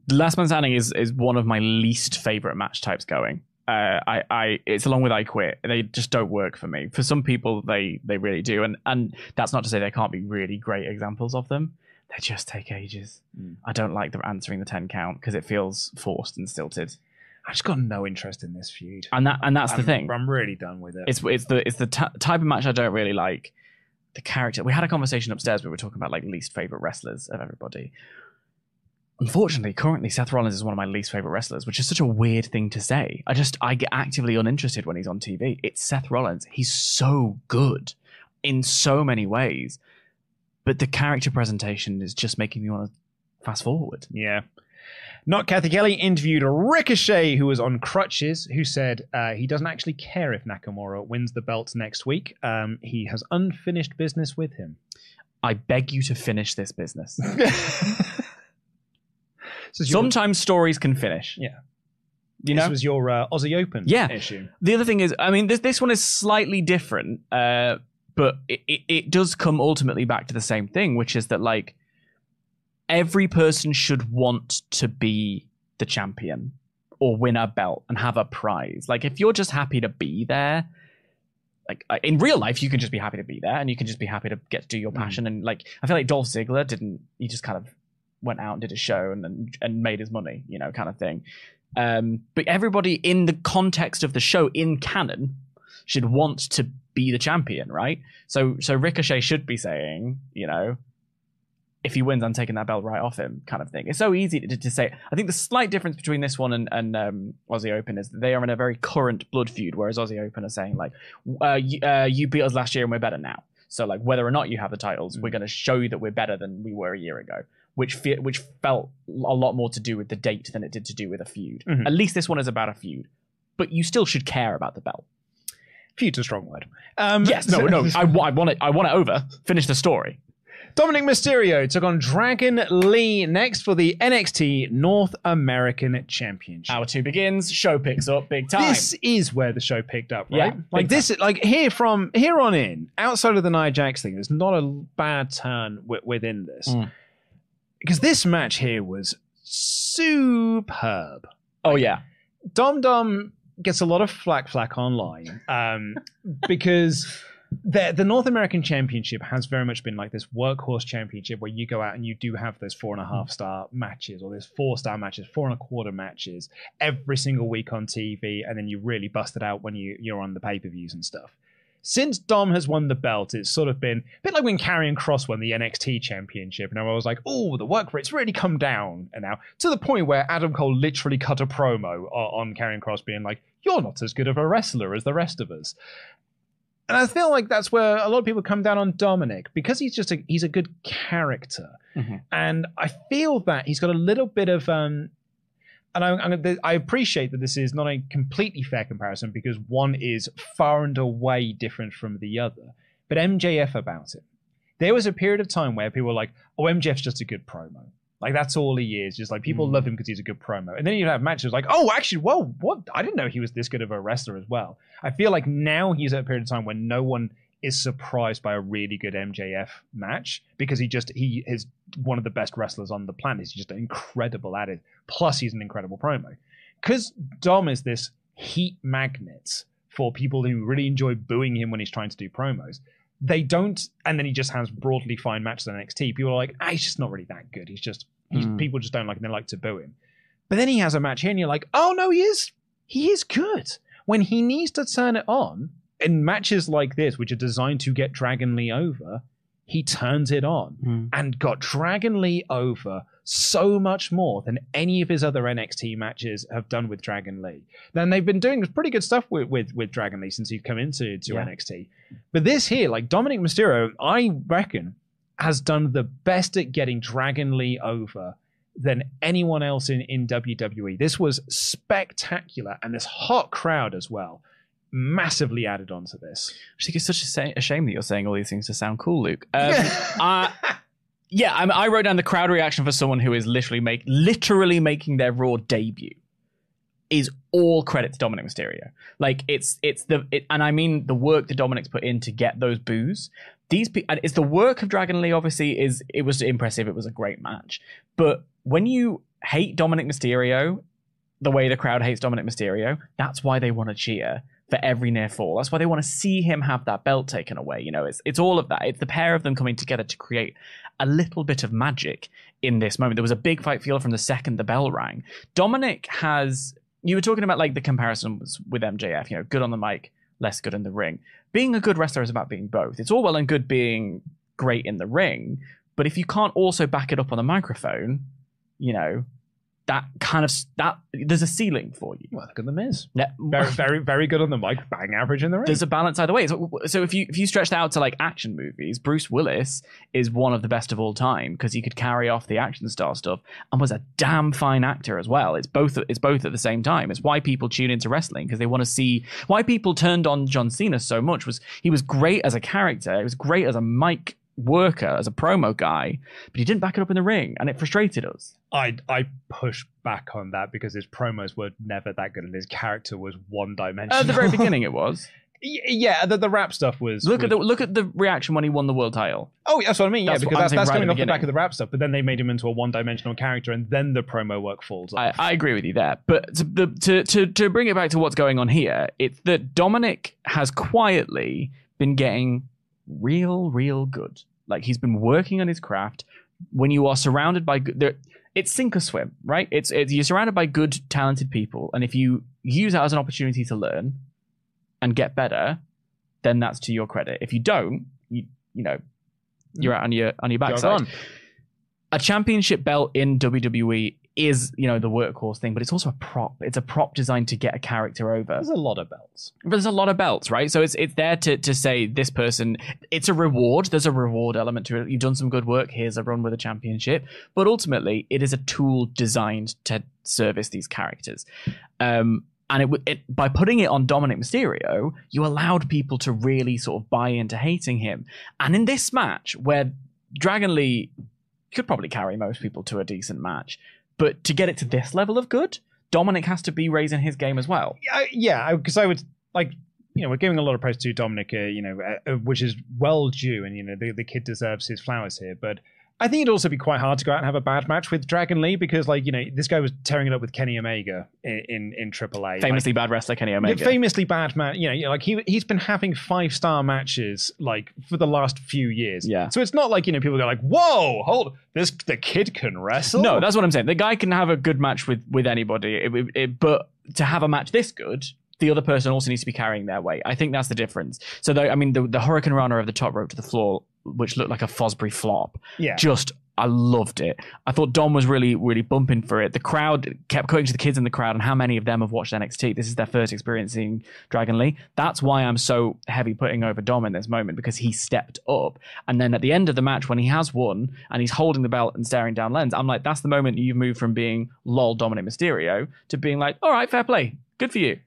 The Last Man Standing is is one of my least favorite match types going. Uh, I, I, it's along with I Quit. They just don't work for me. For some people, they they really do, and and that's not to say there can't be really great examples of them. They just take ages. Mm. I don't like the answering the ten count because it feels forced and stilted. I just got no interest in this feud. And that and that's the I'm- thing. I'm really done with it. It's it's the it's the t- type of match I don't really like. The character. We had a conversation upstairs. We were talking about like least favorite wrestlers of everybody. Unfortunately, currently Seth Rollins is one of my least favorite wrestlers, which is such a weird thing to say. I just I get actively uninterested when he's on TV. It's Seth Rollins. He's so good in so many ways, but the character presentation is just making me want to fast forward. Yeah. Not Cathy Kelly interviewed Ricochet, who was on crutches, who said uh, he doesn't actually care if Nakamura wins the belt next week. Um, he has unfinished business with him. I beg you to finish this business. Is your- Sometimes stories can finish. Yeah. You this know, was your uh, Aussie Open Yeah. issue. The other thing is, I mean, this this one is slightly different, uh, but it, it, it does come ultimately back to the same thing, which is that like every person should want to be the champion or win a belt and have a prize. Like if you're just happy to be there, like in real life, you can just be happy to be there and you can just be happy to get to do your passion. And like I feel like Dolph Ziggler didn't. He just kind of went out and did a show and and, and made his money, you know, kind of thing. Um, but everybody in the context of the show in canon should want to be the champion, right? So so Ricochet should be saying, you know, if he wins, I'm taking that belt right off him, kind of thing. It's so easy to, to say. I think the slight difference between this one and, and um, Aussie Open is that they are in a very current blood feud, whereas Aussie Open are saying like, uh, you, uh, you beat us last year and we're better now. So like whether or not you have the titles, we're going to show you that we're better than we were a year ago, which fe- which felt a lot more to do with the date than it did to do with a feud. Mhm. At least this one is about a feud, but you still should care about the belt. Feud's a strong word. Um, Yes, no, no, I, I want it. I want it over. Finish the story. Dominic Mysterio took on Dragon Lee next for the NXT North American Championship. Hour two begins. Show picks up big time. This is where the show picked up, right? big like this, like here from here on in, outside of the Nia Jax thing, there's not a bad turn wi- within this, Mm. Because this match here was superb. oh yeah, Dom Dom gets a lot of flack flack online um, because the the North American Championship has very much been like this workhorse championship where you go out and you do have those four and a half star matches or those four star matches, four and a quarter matches every single week on TV, and then you really bust it out when you you're on the pay per views and stuff. Since Dom has won the belt, it's sort of been a bit like when Karrion Kross won the NXT Championship, and I was like, "Oh, the work rate's really come down." And now to the point where Adam Cole literally cut a promo on Karrion Kross, being like, "You're not as good of a wrestler as the rest of us." And I feel like that's where a lot of people come down on Dominic because he's just a he's a good character, Mhm. and I feel that he's got a little bit of um, and I, I appreciate that this is not a completely fair comparison because one is far and away different from the other. But MJF about it, there was a period of time where people were like, "Oh, MJF's just a good promo." Like that's all he is. Just like people hmm. love him because he's a good promo. And then you'd have matches like, oh, actually, whoa, what? I didn't know he was this good of a wrestler as well. I feel like now he's at a period of time when no one is surprised by a really good MJF match because he just he is one of the best wrestlers on the planet. He's just incredible at it. Plus, he's an incredible promo. Because Dom is this heat magnet for people who really enjoy booing him when he's trying to do promos. They don't, and then he just has broadly fine matches on NXT. People are like, ah, he's just not really that good. He's just He's, Mm. People just don't like him. They like to boo him. But then he has a match here, and you're like, oh no, he is he is good. When he needs to turn it on in matches like this, which are designed to get Dragon Lee over, he turns it on Mm. and got Dragon Lee over so much more than any of his other NXT matches have done with Dragon Lee. Then they've been doing pretty good stuff with with, with Dragon Lee since he's come into to Yeah. NXT. But this here, like Dominic Mysterio, I reckon has done the best at getting Dragon Lee over than anyone else in, in WWE. This was spectacular, and this hot crowd as well massively added onto this. I think it's such a, sa- a shame that you're saying all these things to sound cool, Luke. Um, uh, yeah, I, I wrote down the crowd reaction for someone who is literally make literally making their Raw debut. Is all credit to Dominic Mysterio. Like it's it's the it, and I mean the work that Dominic's put in to get those boos. These pe- and it's the work of Dragon Lee. Obviously, is it was impressive. It was a great match. But when you hate Dominic Mysterio, the way the crowd hates Dominic Mysterio, that's why they want to cheer for every near fall. That's why they want to see him have that belt taken away. You know, it's it's all of that. It's the pair of them coming together to create a little bit of magic in this moment. There was a big fight feel from the second the bell rang. Dominic has you were talking about like the comparisons with MJF, you know, good on the mic, less good in the ring. Being a good wrestler is about being both. It's all well and good being great in the ring, but if you can't also back it up on the microphone, you know, that kind of that there's a ceiling for you. Well, look at the Miz. Yeah, Very, very, very good on the mic, bang average in the ring. there's a balance either way. So, so if you if you stretch that out to like action movies, Bruce Willis is one of the best of all time because he could carry off the action star stuff and was a damn fine actor as well. It's both it's both at the same time. It's why people tune into wrestling because they want to see why people turned on John Cena so much was he was great as a character. He was great as a mic worker, as a promo guy, but he didn't back it up in the ring, and it frustrated us. I I push back on that because his promos were never that good, and his character was one dimensional. At the very beginning, it was. yeah, the, the rap stuff was. Look at the look at the reaction when he won the world title. Oh, that's what I mean. Yeah, That's what because I'm that's, saying that's right at coming the off the back of the rap stuff. But then they made him into a one-dimensional character, and then the promo work falls off. I, I agree with you there. But to, the, to, to, to bring it back to what's going on here, it's that Dominic has quietly been getting real, real good. Like he's been working on his craft. When you are surrounded by good, it's sink or swim, right? It's, it's you're surrounded by good, talented people, and if you use that as an opportunity to learn and get better, then that's to your credit. If you don't, you you know, you're mm. out on your on your backside on. a championship belt in WWE is, you know, the workhorse thing, but it's also a prop. It's a prop designed to get a character over. There's a lot of belts. But there's a lot of belts, right? So it's it's there to to say this person. It's a reward. There's a reward element to it. You've done some good work. Here's a run with a championship. But ultimately, it is a tool designed to service these characters. Um, and it, it by putting it on Dominic Mysterio, you allowed people to really sort of buy into hating him. And in this match, where Dragon Lee could probably carry most people to a decent match, but to get it to this level of good, Dominic has to be raising his game as well. Yeah, yeah, because I would like. You know, we're giving a lot of praise to Dominic, uh, you know, uh, uh, which is well due, and you know, the, the kid deserves his flowers here. But I think it'd also be quite hard to go out and have a bad match with Dragon Lee because, like, you know, this guy was tearing it up with Kenny Omega in in, in AAA. Like, Famously bad wrestler Kenny Omega. famously bad man. You know, you know, like he he's been having five star matches like for the last few years. Yeah. So it's not like you know people go like, "Whoa, hold this! The kid can wrestle." No, that's what I'm saying. The guy can have a good match with with anybody, it- it- it- but to have a match this good, the other person also needs to be carrying their weight. I think that's the difference. So, I mean, the, the Hurricane Runner of the top rope to the floor, which looked like a Fosbury flop, Yeah. just I loved it. I thought Dom was really, really bumping for it. The crowd kept cutting to the kids in the crowd, and how many of them have watched NXT? This is their first experience seeing Dragon Lee. That's why I'm so heavy putting over Dom in this moment because he stepped up. And then at the end of the match, when he has won and he's holding the belt and staring down Lens, I'm like, that's the moment you've moved from being lol dominant Mysterio to being like, all right, fair play, good for you.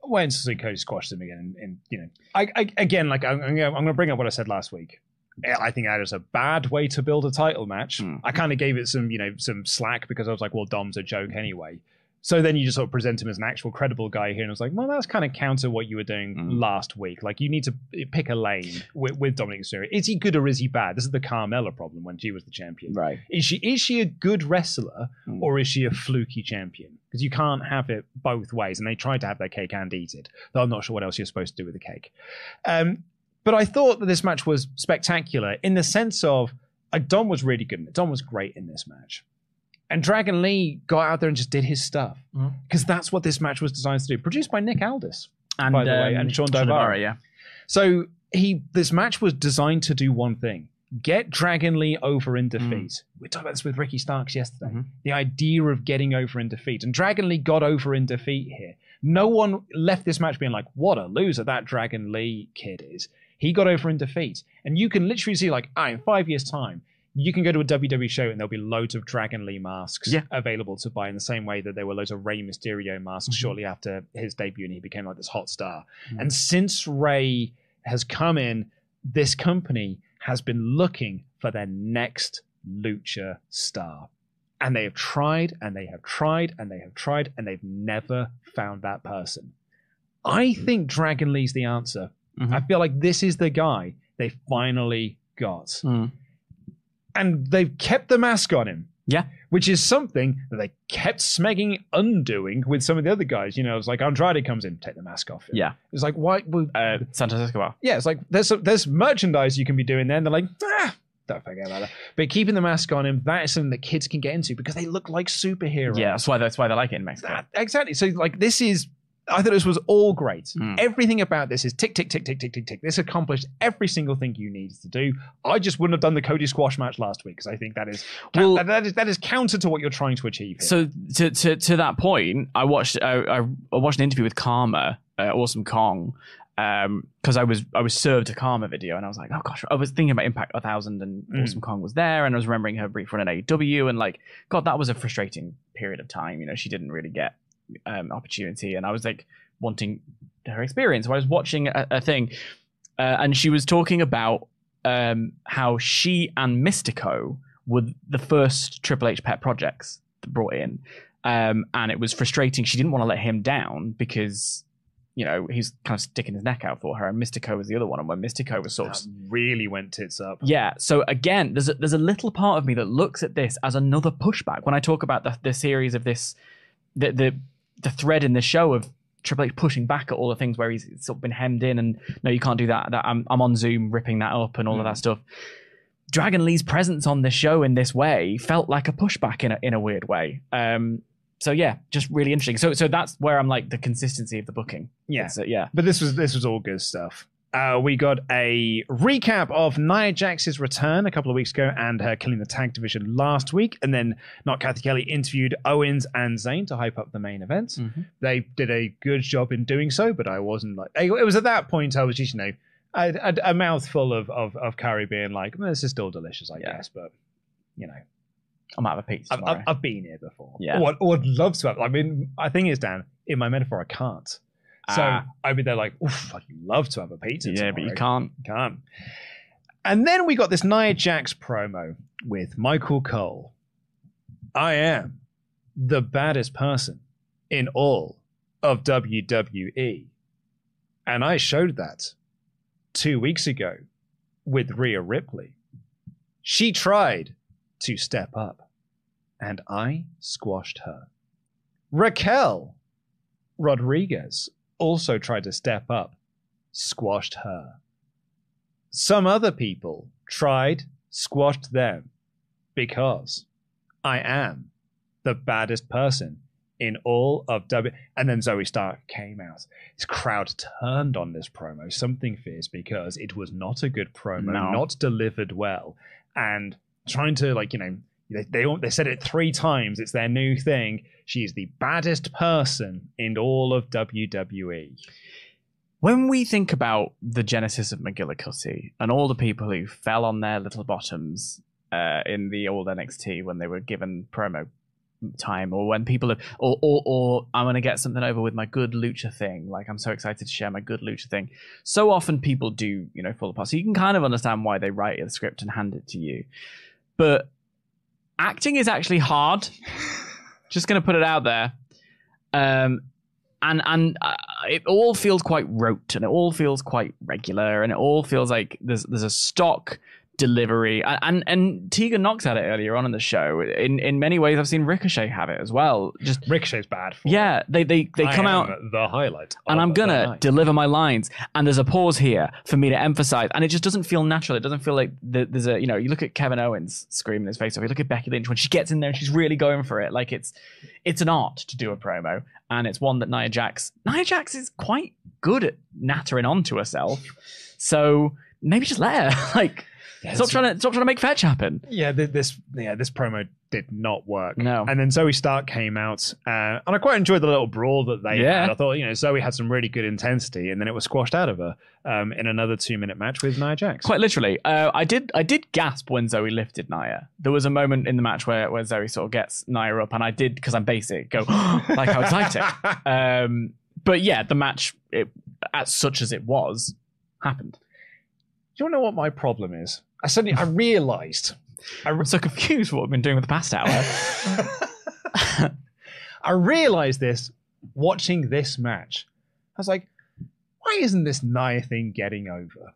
when Cody squashed him again, and, and you know, I, I again, like I'm, I'm going to bring up what I said last week. I think that is a bad way to build a title match. Hmm. I kind of gave it some, you know, some slack because I was like, well, Dom's a joke anyway. So then you just sort of present him as an actual credible guy here, and I was like, well, that's kind of counter what you were doing Hmm. last week. Like, you need to pick a lane with, with Dominic Mysterio. Is he good or is he bad? This is the Carmella problem when she was the champion. Right. Is she is she a good wrestler Hmm. or is she a fluky champion? Because you can't have it both ways, and they tried to have their cake and eat it. Though I'm not sure what else you're supposed to do with the cake. Um, but I thought that this match was spectacular in the sense of like Dom was really good in it. Dom was great in this match. And Dragon Lee got out there and just did his stuff because that's what this match was designed to do. Produced by Nick Aldis, And, by the way, um, and Sean Shawn Daivari. Yeah. So he this match was designed to do one thing: get Dragon Lee over in Mm. defeat. We talked about this with Ricky Starks yesterday. Mhm. The idea of getting over in defeat, and Dragon Lee got over in defeat here. No one left this match being like, "What a loser that Dragon Lee kid is." He got over in defeat, and you can literally see like, ah, in five years' time. You can go to a WWE show and there'll be loads of Dragon Lee masks Yeah. available to buy in the same way that there were loads of Rey Mysterio masks Mhm. shortly after his debut and he became like this hot star. Mhm. And since Rey has come in, this company has been looking for their next lucha star. And they have tried and they have tried and they have tried and they've never found that person. I think Dragon Lee's the answer. Mhm. I feel like this is the guy they finally got. Mm. And they've kept the mask on him. Yeah. Which is something that they kept smegging undoing with some of the other guys. You know, it's like Andrade comes in, take the mask off. Yeah. It's like, why? Well, Uh, Santos Escobar. yeah, it's like there's there's merchandise you can be doing there, and they're like, ah, don't forget about that. But keeping the mask on him, that is something that kids can get into because they look like superheroes. Yeah, that's why that's why they like it in Mexico. That- exactly. So like this is I thought this was all great. Mm. Everything about this is tick tick tick tick tick tick tick. This accomplished every single thing you needed to do. I just wouldn't have done the Cody squash match last week because I think that is Well- that, that is that is counter to what you're trying to achieve. Here. So to, to to that point, I watched I, I, watched an interview with Karma, uh, Awesome Kong, because I was I was served a Karma video and I was like, oh gosh, I was thinking about Impact 1000 and Mm. Awesome Kong was there and I was remembering her brief run at AEW and like, God, that was a frustrating period of time. You know, she didn't really get um, opportunity and I was like wanting her experience. So I was watching a, a thing uh, and she was talking about um, how she and Mistico were the first Triple H pet projects that brought in. Um, and it was frustrating. She didn't want to let him down because, you know, he's kind of sticking his neck out for her. And Mistico was the other one. And when Mistico was sort of really went tits up. yeah. So again, there's a, there's a little part of me that looks at this as another pushback. When I talk about the, the series of this, the, the the thread in the show of Triple H pushing back at all the things where he's sort of been hemmed in, and no, you can't do that. That I'm I'm on Zoom ripping that up and all of that stuff. Dragon Lee's presence on the show in this way felt like a pushback in a in a weird way. Um. So yeah, just really interesting. So so that's where I'm like the consistency of the booking. Yeah. Uh, yeah. But this was this was all good stuff. Uh, we got a recap of Nia Jax's return a couple of weeks ago and her killing the tag division last week, and then not Cathy Kelly interviewed Owens and Zayn to hype up the main event. Mhm. They did a good job in doing so, but I wasn't like it was at that point I was just you know a, a, a mouthful of, of of curry being like well, this is still delicious I Yeah. guess, but you know I'm out of a pizza I've. I've, I've been here before. Yeah. Or, or I'd love to have. I mean, I think it's Dan. In my metaphor, I can't. So Ah. I'd be there like, oof, I'd love to have a pizza. yeah, but you can't. You Can't. And then we got this Nia Jax promo with Michael Cole. I am the baddest person in all of WWE. And I showed that two weeks ago with Rhea Ripley. She tried to step up, and I squashed her. Raquel Rodriguez also tried to step up, squashed her. Some other people tried, squashed them, because I am the baddest person in all of W. And then Zoe Stark came out. This crowd turned on this promo, something fierce, because it was not a good promo, No. not delivered well, and trying to like you know. They, they they said it three times. It's their new thing. She's the baddest person in all of. WWE. When we think about the genesis of McGillicuddy and all the people who fell on their little bottoms uh, in the old NXT when they were given promo time, or when people have, or or, or I'm going to get something over with my good lucha thing. Like I'm so excited to share my good lucha thing. So often people do, you know, fall apart. So you can kind of understand why they write the script and hand it to you, but acting is actually hard. Just going to put it out there. Um, and and uh, it all feels quite rote and it all feels quite regular and it all feels like there's there's a stock delivery and, and Tegan Nox had it earlier on in the show. In in many ways, I've seen Ricochet have it as well. Just Ricochet's bad. For yeah, they they they I come out the highlight, and I'm gonna deliver my lines, and there's a pause here for me to emphasize, and it just doesn't feel natural. It doesn't feel like the, there's a you know you look at Kevin Owens screaming his face off. You look at Becky Lynch when she gets in there and she's really going for it. Like it's it's an art to do a promo, and it's one that Nia Jax Nia Jax is quite good at nattering onto herself. So maybe just let her like stop it's- trying to stop trying to make fetch happen. Yeah, th- this yeah this promo did not work. No. and then Zoe Stark came out, uh, and I quite enjoyed the little brawl that they Yeah. had. I thought you know Zoe had some really good intensity, and then it was squashed out of her um, in another two minute match with Nia Jax. Quite literally, uh, I did I did gasp when Zoe lifted Nia. There was a moment in the match where, where Zoe sort of gets Nia up, and I did because I'm basic go like how exciting. um, but yeah, the match it, as such as it was happened. Do you want to know what my problem is? I suddenly I realised. I'm so confused what I've been doing with the past hour. I realised this watching this match. I was like, why isn't this Nia thing getting over?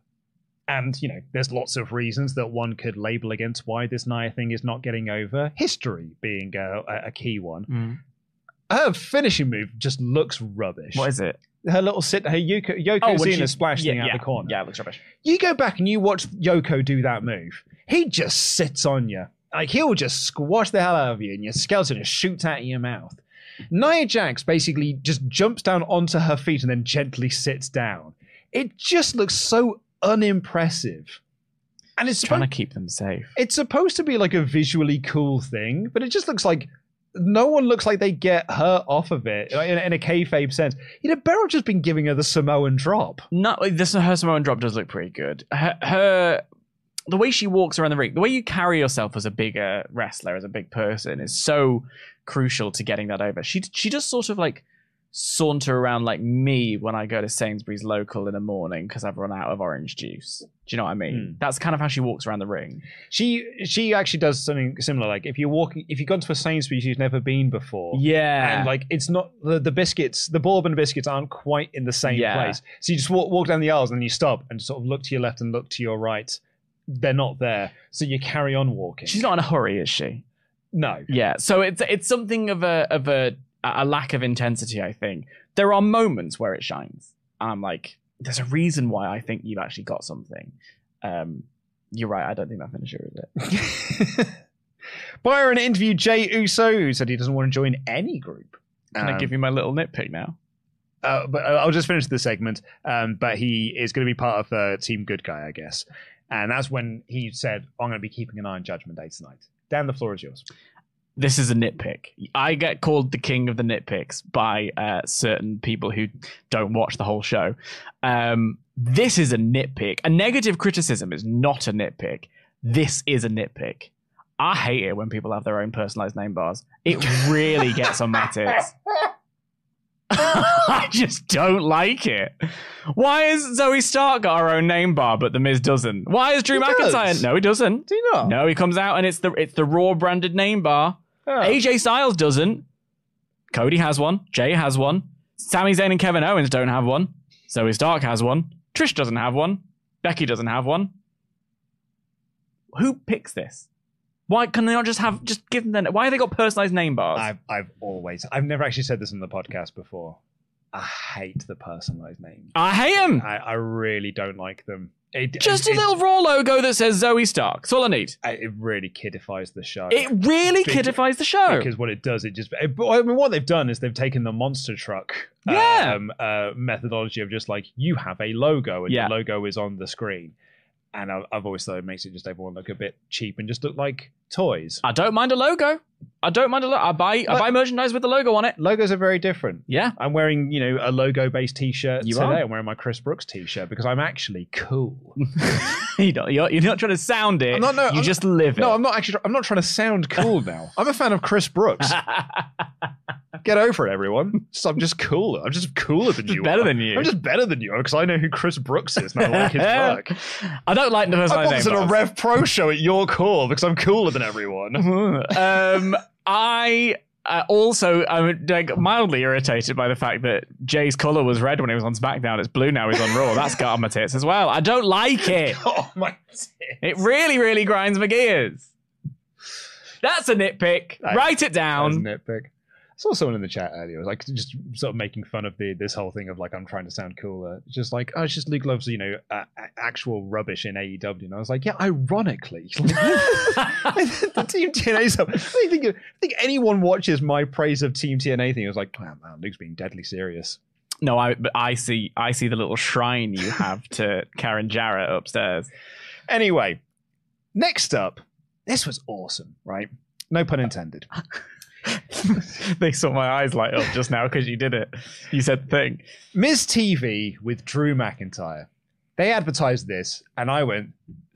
And, you know, there's lots of reasons that one could label against why this Nia thing is not getting over. History being a, a- a key one. Mm. Her finishing move just looks rubbish. what is it? Her little sit, her Yoko, Yoko Oh, Zena she- splash yeah, thing out yeah, the corner. Yeah, it looks rubbish. You go back and you watch Yoko do that move. He just sits on you. Like he'll just squash the hell out of you and your skeleton just shoots out of your mouth. Nia Jax basically just jumps down onto her feet and then gently sits down. It just looks so unimpressive. And it's Trying to keep them safe. it's supposed to be like a visually cool thing, but it just looks like no one looks like they get her off of it in, in a kayfabe sense. You know, Beryl just been giving her the Samoan drop. Not like this. Her Samoan drop does look pretty good. Her, her the way she walks around the ring, the way you carry yourself as a bigger wrestler, as a big person, is so crucial to getting that over. She she just sort of like saunter around like me when I go to Sainsbury's local in the morning because I've run out of orange juice. Do you know what I mean? Hmm. That's kind of how she walks around the ring. She she actually does something similar. Like if you're walking, if you've gone to a Sainsbury's you've never been before, Yeah. and like it's not the, the biscuits, the bourbon biscuits aren't quite in the same Yeah. place. So you just walk walk down the aisles and then you stop and sort of look to your left and look to your right. They're not there, so you carry on walking. She's not in a hurry, is she? no. Yeah, so it's it's something of a of a a lack of intensity. I think there are moments where it shines, I'm like, there's a reason why I think you've actually got something. Um, you're right. I don't think that finisher is it. Byron interviewed Jey Uso, who said he doesn't want to join any group. Can I Um, give you my little nitpick now? Uh, but uh, I'll just finish the segment. Um, but he is going to be part of uh, Team Good Guy, I guess. And that's when he said, "I'm going to be keeping an eye on Judgment Day tonight." Dan, the floor is yours. This is a nitpick. I get called the king of the nitpicks by uh, certain people who don't watch the whole show. Um, this is a nitpick. A negative criticism is not a nitpick. This is a nitpick. I hate it when people have their own personalized name bars. It really gets on my tits. I just don't like it. Why is Zoe Stark got her own name bar, but The Miz doesn't? Why is Drew He McIntyre? does. No, he doesn't. Do you not? No, he comes out and it's the it's the Raw branded name bar. Oh. AJ Styles doesn't. Cody has one. Jay has one. Sami Zayn and Kevin Owens don't have one. Zoe Stark has one. Trish doesn't have one. Becky doesn't have one. Who picks this? Why can they not just have just give them? Why have they got personalized name bars? I've, I've always, I've never actually said this in the podcast before. I hate the personalized names. I hate them. I, I really don't like them. It, Just it, a little Raw logo that says Zoe Stark. That's all I need. It, it really kiddifies the show. It really Because- kiddifies the show. because what it does, it just. It, I mean, what they've done is they've taken the monster truck Yeah. um, uh, methodology of just like you have a logo and Yeah. the logo is on the screen, and I've always thought it makes it just everyone look a bit cheap and just look like toys. I don't mind a logo. I don't mind a logo. I buy I buy merchandise with the logo on it. Logos are very different. Yeah. I'm wearing, you know, a logo-based T-shirt You today. are. I'm wearing my Chris Brooks T-shirt because I'm actually cool. you don't, you're, you're not trying to sound it. I'm not- no, you I'm- just live it. No, I'm not actually. I'm not trying to sound cool now. I'm a fan of Chris Brooks. Get over it, everyone. Just- I'm just cooler. I'm just cooler than Just you. better are. than you. I'm just better than you because I know who Chris Brooks is and I like his work. I don't like the I personalized bought this at a. Rev Pro show at York Hall because I'm cooler than everyone. um, I Uh, also, I'm like mildly irritated by the fact that Jay's color was red when he was on SmackDown. It's blue now. He's on Raw. That's got on my tits as well. I don't like it. oh my! It really, really grinds my gears. That's a nitpick. That- Write it That was a down. nitpick. I saw someone in the chat earlier. Was like just sort of making fun of the this whole thing of like I'm trying to sound cooler. It's Just like oh, it's just Luke loves you know uh, actual rubbish in AEW, and I was like, yeah, ironically, the Team TNA stuff. I think I think anyone watches my praise of Team TNA thing. I was like, oh, man, Luke's being deadly serious. No, I but I see I see the little shrine you have to Karen Jarrett upstairs. Anyway, next up, this was awesome, right? No pun intended. They saw my eyes light up just now because you did it. You said thing. Miz TV with Drew McIntyre. They advertised this, and I went,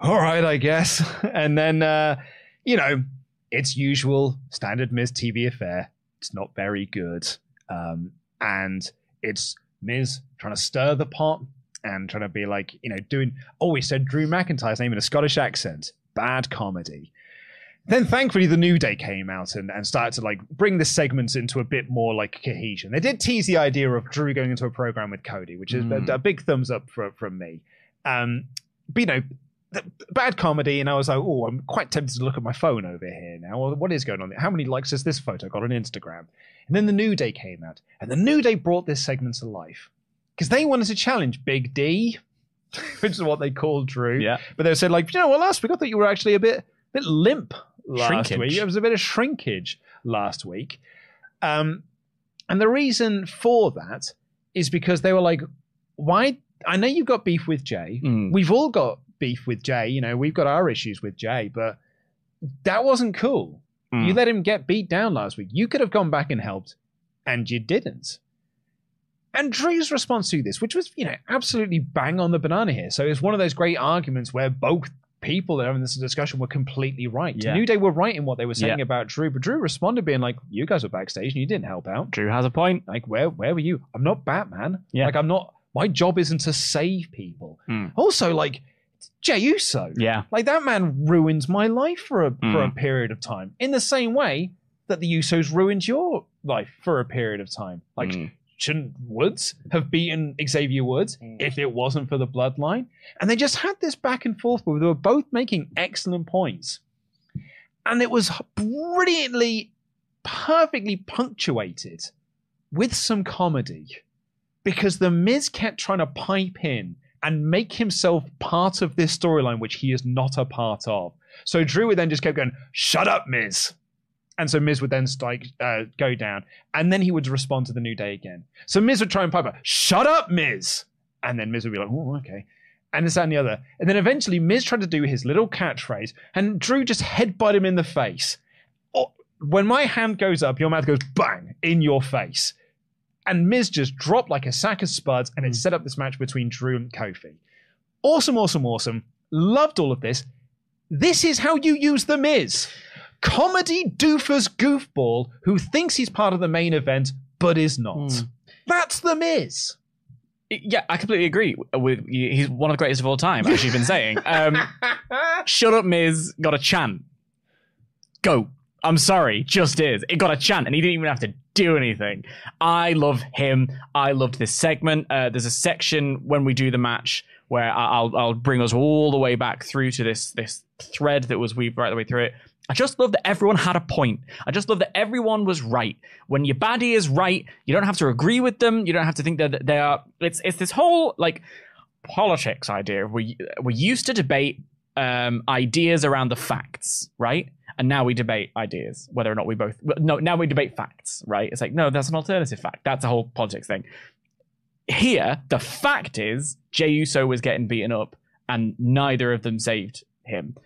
all right, I guess. And then, uh, you know, it's usual standard Miz TV affair. It's not very good. Um, and it's Miz trying to stir the pot and trying to be like, you know, doing, oh, he said Drew McIntyre's name in a Scottish accent. Bad comedy. Then thankfully the New Day came out and, and started to like bring the segments into a bit more like cohesion. They did tease the idea of Drew going into a program with Cody, which is a, a big thumbs up for, from me. Um, but you know, bad comedy, and I was like, oh, I'm quite tempted to look at my phone over here now. Well, what is going on? How many likes has this photo got on Instagram? And then the New Day came out, and the New Day brought this segment to life because they wanted to challenge Big D, which is what they called Drew. Yeah. But they said like, you know what, last week I thought you were actually a bit, a bit limp last Shrinkage. week. It was a bit of shrinkage last week. Um, and the reason for that is because they were like, why? I know you've got beef with Jay. Mm. We've all got beef with Jay. You know, we've got our issues with Jay, but that wasn't cool. Mm. You let him get beat down last week. You could have gone back and helped, and you didn't. And Drew's response to this, which was, you know, absolutely bang on the banana here. So it's one of those great arguments where both people that are having this discussion were completely right. Yeah. New Day were right in what they were saying Yeah. about Drew, but Drew responded being like, "You guys were backstage and you didn't help out. Drew has a point. Like, where where were you? I'm not Batman. Yeah. Like, I'm not. My job isn't to save people. Mm. Also, like Jey Uso. Yeah. Like that man ruins my life for a for a Mm. period of time. In the same way that the Usos ruined your life for a period of time. Like Mm. Shouldn't Woods have beaten Xavier Woods hmm. if it wasn't for the bloodline? And they just had this back and forth where they were both making excellent points. And it was brilliantly, perfectly punctuated with some comedy because the Miz kept trying to pipe in and make himself part of this storyline, which he is not a part of. So Drew would then just kept going, "Shut up, Miz," and so Miz would then strike, uh, go down, and then he would respond to the New Day again. So Miz would try and pipe up, "Shut up, Miz," and then Miz would be like, "Oh, okay." And this that, and the other. And then eventually Miz tried to do his little catchphrase, and Drew just headbutt him in the face. Oh, when my hand goes up, your mouth goes bang in your face. And Miz just dropped like a sack of spuds and it set up this match between Drew and Kofi. Awesome, awesome, awesome. Loved all of this. This is how you use The Miz. Comedy doofus goofball who thinks he's part of the main event but is not. That's The Miz. Yeah, I completely agree with. He's one of the greatest of all time, as you've been saying. Um, Shut up, Miz got a chant. Go. I'm sorry, just is. It got a chant, and he didn't even have to do anything. I love him. I loved this segment. Uh, there's a section when we do the match where I'll I'll bring us all the way back through to this this thread that was weaved right the way through it. I just love that everyone had a point. I just love that everyone was right. When your baddie is right, you don't have to agree with them. You don't have to think that they are. It's it's this whole like politics idea. We we used to debate um, ideas around the facts, right? And now we debate ideas, whether or not we both. No, now we debate facts, right? It's like no, that's an alternative fact. That's a whole politics thing. Here, the fact is Jey Uso was getting beaten up, and neither of them saved him.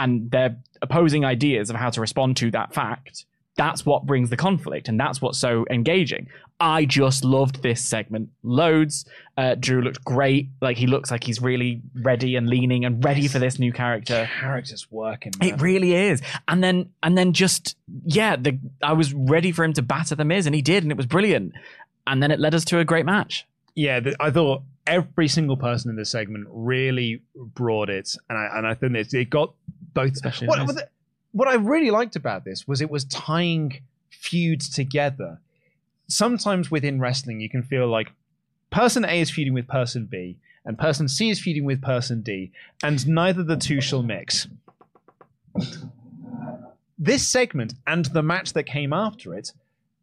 And they're opposing ideas of how to respond to that fact. That's what brings the conflict, and that's what's so engaging. I just loved this segment loads. Uh, Drew looked great. Like he looks like he's really ready and leaning and ready for this new character. Character's working. Man. It really is. And then and then just yeah, the I was ready for him to batter the Miz, and he did, and it was brilliant. And then it led us to a great match. yeah, th- I thought every single person in this segment really brought it, and I and I think it, it got both. Especially what, those. what, the- what I really liked about this was it was tying feuds together. Sometimes within wrestling, you can feel like person A is feuding with person B, and person C is feuding with person D, and neither the two shall mix. This segment and the match that came after it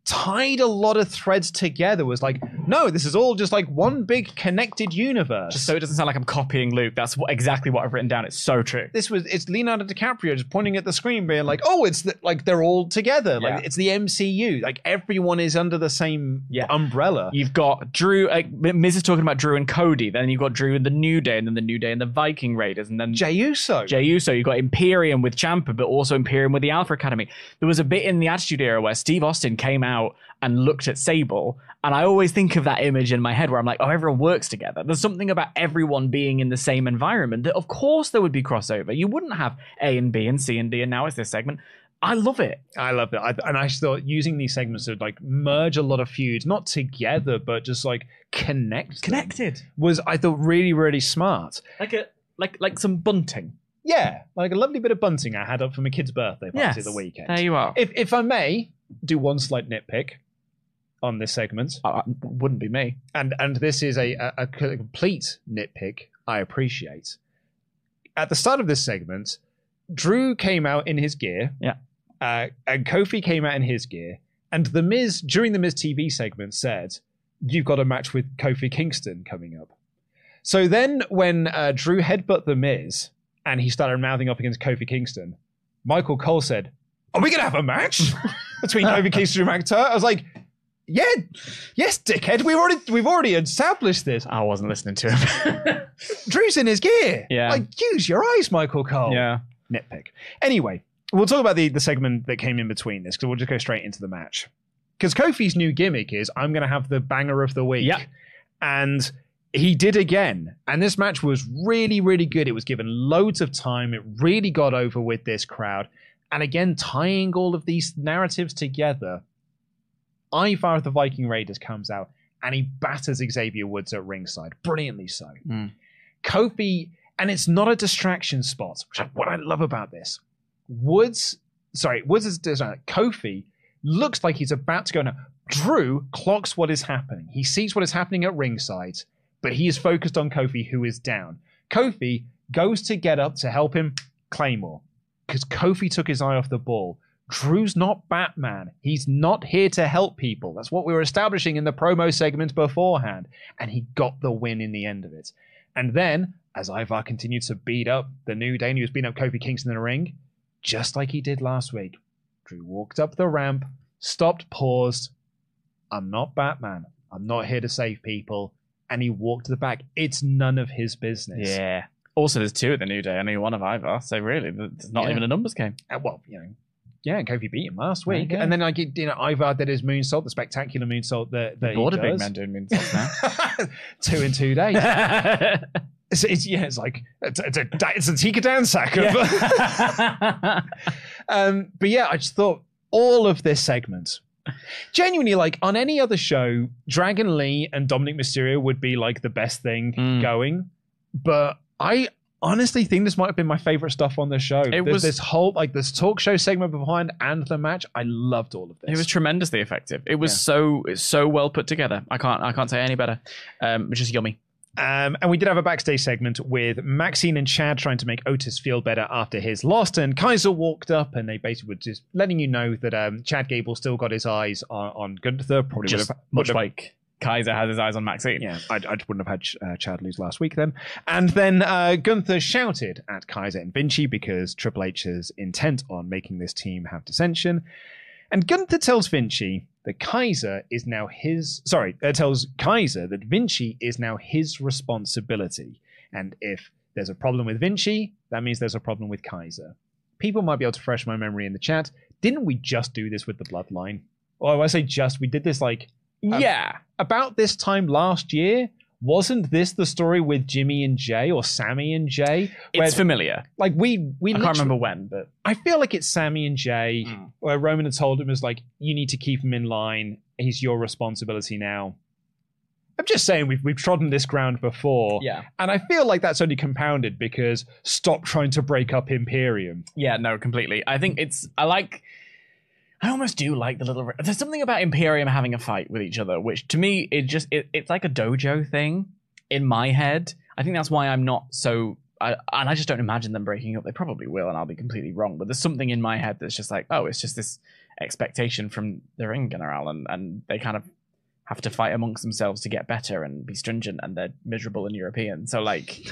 tied a lot of threads together. Was like, no, this is all just like one big connected universe. Just so it doesn't sound like I'm copying Luke. That's what, exactly what I've written down. It's so true. this was it's Leonardo DiCaprio just pointing at the screen, being like, "Oh, it's the, like they're all together. Like it's the MCU. Like everyone is under the same Yeah. umbrella." You've got Drew. Uh, Miz is talking about Drew and Cody. Then you've got Drew and the New Day, and then the New Day and the Viking Raiders, and then Jey Uso. Jey Uso. You've got Imperium with Ciampa, but also Imperium with the Alpha Academy. There was a bit in the Attitude Era where Steve Austin came out and looked at Sable, and I always think of that image in my head where I'm like, oh, everyone works together. There's something about everyone being in the same environment that, of course, there would be crossover. You wouldn't have A and B and C and D, and now it's this segment. I love it. I love it, I, and I thought using these segments to like merge a lot of feuds, not together, but just like connect, Connected, was I thought really really smart. like a like like some bunting. Yeah, like a lovely bit of bunting I had up for my kid's birthday party Yes, the weekend. there you are. If if I may do one slight nitpick on this segment, Uh, wouldn't be me. and and this is a, a, a complete nitpick I appreciate. At the start of this segment, Drew came out in his gear, Yeah. uh, and Kofi came out in his gear, and the Miz during the Miz TV segment said, "You've got a match with Kofi Kingston coming up." So then, when uh, Drew headbutt the Miz and he started mouthing up against Kofi Kingston, Michael Cole said, "Are we gonna have a match between Kofi Kingston and McIntyre?" I was like. Yeah, yes, dickhead. We've already we've already established this. I wasn't listening to him. Drew's in his gear. Yeah. Like, use your eyes, Michael Cole. yeah. Nitpick. Anyway, we'll talk about the, the segment that came in between this because we'll just go straight into the match. Because Kofi's new gimmick is I'm going to have the banger of the week. Yeah. And he did again. And this match was really, really good. It was given loads of time. It really got over with this crowd. And again, tying all of these narratives together, Ivar of the Viking Raiders comes out and he batters Xavier Woods at ringside. Brilliantly so. Mm. Kofi, and it's not a distraction spot, which I, what I love about this. Woods, sorry, Woods is. Kofi looks like he's about to go now. Drew clocks what is happening. He sees what is happening at ringside, but he is focused on Kofi, who is down. Kofi goes to get up to help him Claymore because Kofi took his eye off the ball. Drew's not Batman. He's not here to help people. That's what we were establishing in the promo segment beforehand. And he got the win in the end of it. And then, as Ivar continued to beat up the new day, and he was beating up Kofi Kingston in the ring, just like he did last week, Drew walked up the ramp, stopped, paused. I'm not Batman. I'm not here to save people. And he walked to the back. It's none of his business. Yeah. Also, there's two at the New Day. Only one of Ivar. So really, there's not Yeah. even a numbers game. Uh, well, you know, yeah, and Kofi beat him last week. And then like you know, Ivar did his moonsault, the spectacular moonsault that, that he Bored of big man doing moonsaults now. two in two days. It's, it's yeah, it's like it's, it's a it's a Tika dansak. Of, um, but yeah, I just thought all of this segment, genuinely, like on any other show, Dragon Lee and Dominic Mysterio would be like the best thing Mm. going. But I honestly think this might have been my favorite stuff on the show. There's was- this whole like this talk show segment behind and the match. I loved all of this. It was tremendously effective. It was Yeah. so so well put together. I can't I can't say any better. Um, it's just yummy. Um, and we did have a backstage segment with Maxine and Chad trying to make Otis feel better after his loss. And Kaiser walked up and they basically were just letting you know that um, Chad Gable still got his eyes on, on Gunther. Probably Just would have, much would have- like Kaiser has his eyes on Maxine. Yeah, I, I wouldn't have had uh, Chad lose last week then. And then uh, Gunther shouted at Kaiser and Vinci because Triple H is intent on making this team have dissension. And Gunther tells Vinci that Kaiser is now his. Sorry, uh, tells Kaiser that Vinci is now his responsibility. And if there's a problem with Vinci, that means there's a problem with Kaiser. People might be able to fresh my memory in the chat. Didn't we just do this with the Bloodline? Or I say just, we did this like Um, Yeah. about this time last year. Wasn't this the story with Jimmy and Jay or Sami and Jay? Where, It's familiar. like we we I can't remember when, but I feel like it's Sami and Jay, Mm. where Roman had told him was like, you need to keep him in line. He's your responsibility now. I'm just saying we've we've trodden this ground before. Yeah. And I feel like that's only compounded because stop trying to break up Imperium. Yeah, no, completely. I think it's. I like. I almost do like the little. There's something about Imperium having a fight with each other, which to me it just it, it's like a dojo thing in my head. I think that's why I'm not so. I, and I just don't imagine them breaking up. They probably will, and I'll be completely wrong. But there's something in my head that's just like, oh, it's just this expectation from the ring general, and and they kind of have to fight amongst themselves to get better and be stringent, and they're miserable and European. So like,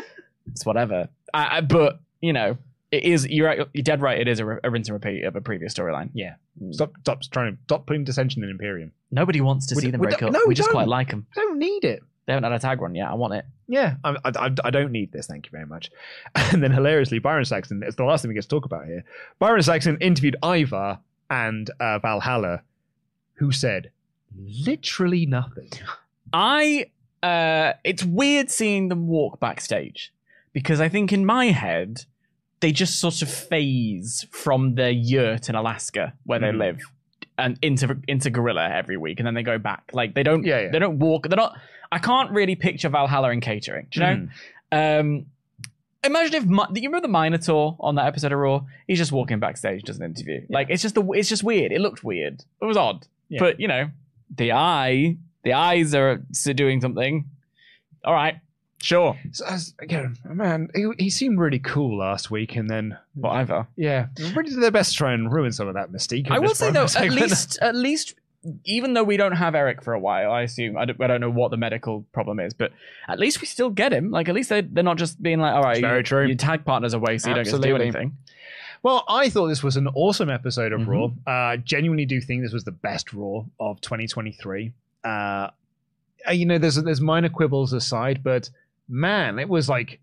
it's whatever. I, I, but you know, it is. You're right, you're dead right. It is a, re- a rinse and repeat of a previous storyline. Yeah. Stop stop trying to stop putting dissension in Imperium. Nobody wants to We see d- them we break don't- up. no, we, we just don't. quite like them. I don't need it. They haven't had a tag run yet. I want it. Yeah, I, I, I- I don't need this. Thank you very much. And then hilariously, Byron Saxon, it's the last thing we get to talk about here. Byron Saxon interviewed Ivar and uh, Valhalla, who said literally nothing. I uh it's weird seeing them walk backstage because I think in my head they just sort of phase from their yurt in Alaska where they Mhm. live and into into Gorilla every week and then they go back. Like they don't Yeah, yeah. they don't walk they're not I can't really picture Valhalla in catering. Do you know? Um Imagine if you remember the Minotaur on that episode of Raw. He's just walking backstage, does an interview. Like it's just the it's just weird. It looked weird. It was odd, Yeah. but you know, the eye, the eyes are doing something. All right, sure, So, as, again, man, he, he seemed really cool last week, and then whatever. yeah, really did their best to try and ruin some of that mystique. I will say though, at least at least even though we don't have Erik for a while, I assume I don't, I don't know what the medical problem is, but at least we still get him. Like at least they they're not just being like, all right, very you- true. Your tag partner's away, so you don't get to do anything. Well, I thought this was an awesome episode of Mhm. Raw. Uh, genuinely do think this was the best Raw of 2023. Uh, uh, you know, there's there's minor quibbles aside, but man, it was like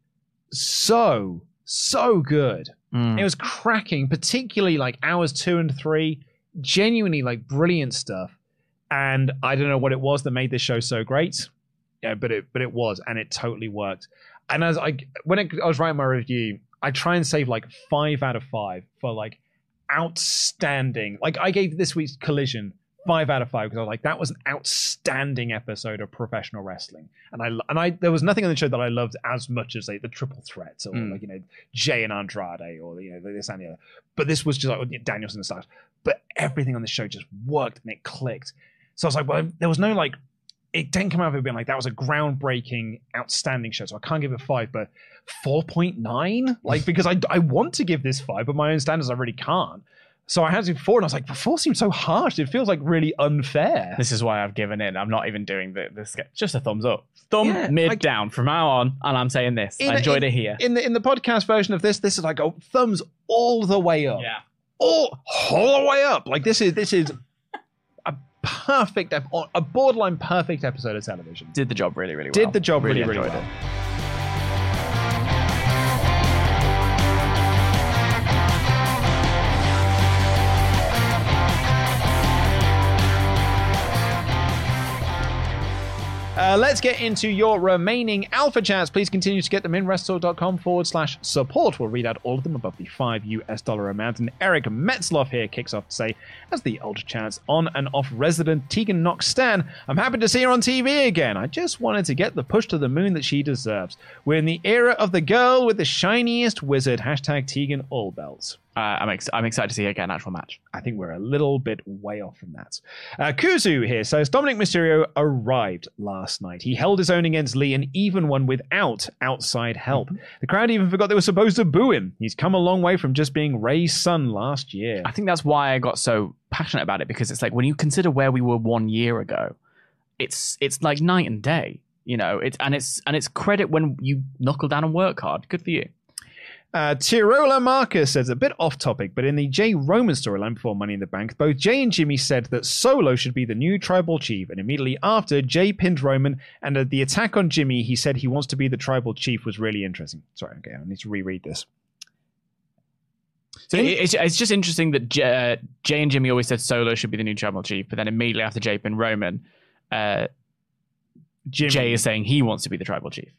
so so good. Mm. It was cracking, particularly like hours two and three. Genuinely like brilliant stuff. And I don't know what it was that made this show so great. Yeah, but it but it was, and it totally worked. And as I when it, I was writing my review, I try and save like five out of five for like outstanding. Like I gave this week's Collision five out of five because I was like that was an outstanding episode of professional wrestling. And I and I there was nothing on the show that I loved as much as like the triple threats or Mm. like you know Jay and Andrade or you know this and the other. But this was just like Danielson and stuff. But everything on the show just worked and it clicked. So I was like, well, there was no like it didn't come out of it being like that was a groundbreaking, outstanding show. So I can't give it five, but four point nine, like because I I want to give this five, but my own standards I really can't. So I had to give four, and I was like, but four seems so harsh. It feels like really unfair. This is why I've given in. I'm not even doing the, the sketch. Just a thumbs up. Thumb Yeah, mid I- down from now on. And I'm saying this. I In- enjoyed in- it here. In the in the podcast version of this, this is like a thumbs all the way up. yeah. all all the way up. Like this is this is a perfect, a borderline perfect episode of television. Did the job really, really well. Did the job really, really, enjoyed well. it. Uh, let's get into your remaining alpha chats. Please continue to get them in wrestletalk.com forward slash support. We'll read out all of them above the 5 US dollar amount. And Eric Metzloff here kicks off to say, as the ultra chats on and off resident Tegan Nox Stan, I'm happy to see her on TV again. I just wanted to get the push to the moon that she deserves. We're in the era of the girl with the shiniest wizard. Hashtag Tegan All Bells. Uh, I'm, ex- I'm excited to see her get an actual match. I think we're a little bit way off from that. Uh, Kuzu here says Dominic Mysterio arrived last night. He held his own against Lee and even won without outside help. The crowd even forgot they were supposed to boo him. He's come a long way from just being Rey's son last year. I think that's why I got so passionate about it because it's like when you consider where we were one year ago, it's it's like night and day. You know, it's and it's and it's credit when you knuckle down and work hard. Good for you. Uh, Tirola Marcus says a bit off topic, but in the Jay Roman storyline before Money in the Bank, both Jay and Jimmy said that Solo should be the new tribal chief, and immediately after, Jay pinned Roman, and at the attack on Jimmy, he said he wants to be the tribal chief was really interesting. Sorry, okay, I need to reread this. So it's, it's just interesting that Jay, uh, Jay and Jimmy always said Solo should be the new tribal chief, but then immediately after Jay pinned Roman, uh, Jimmy, Jay is saying he wants to be the tribal chief.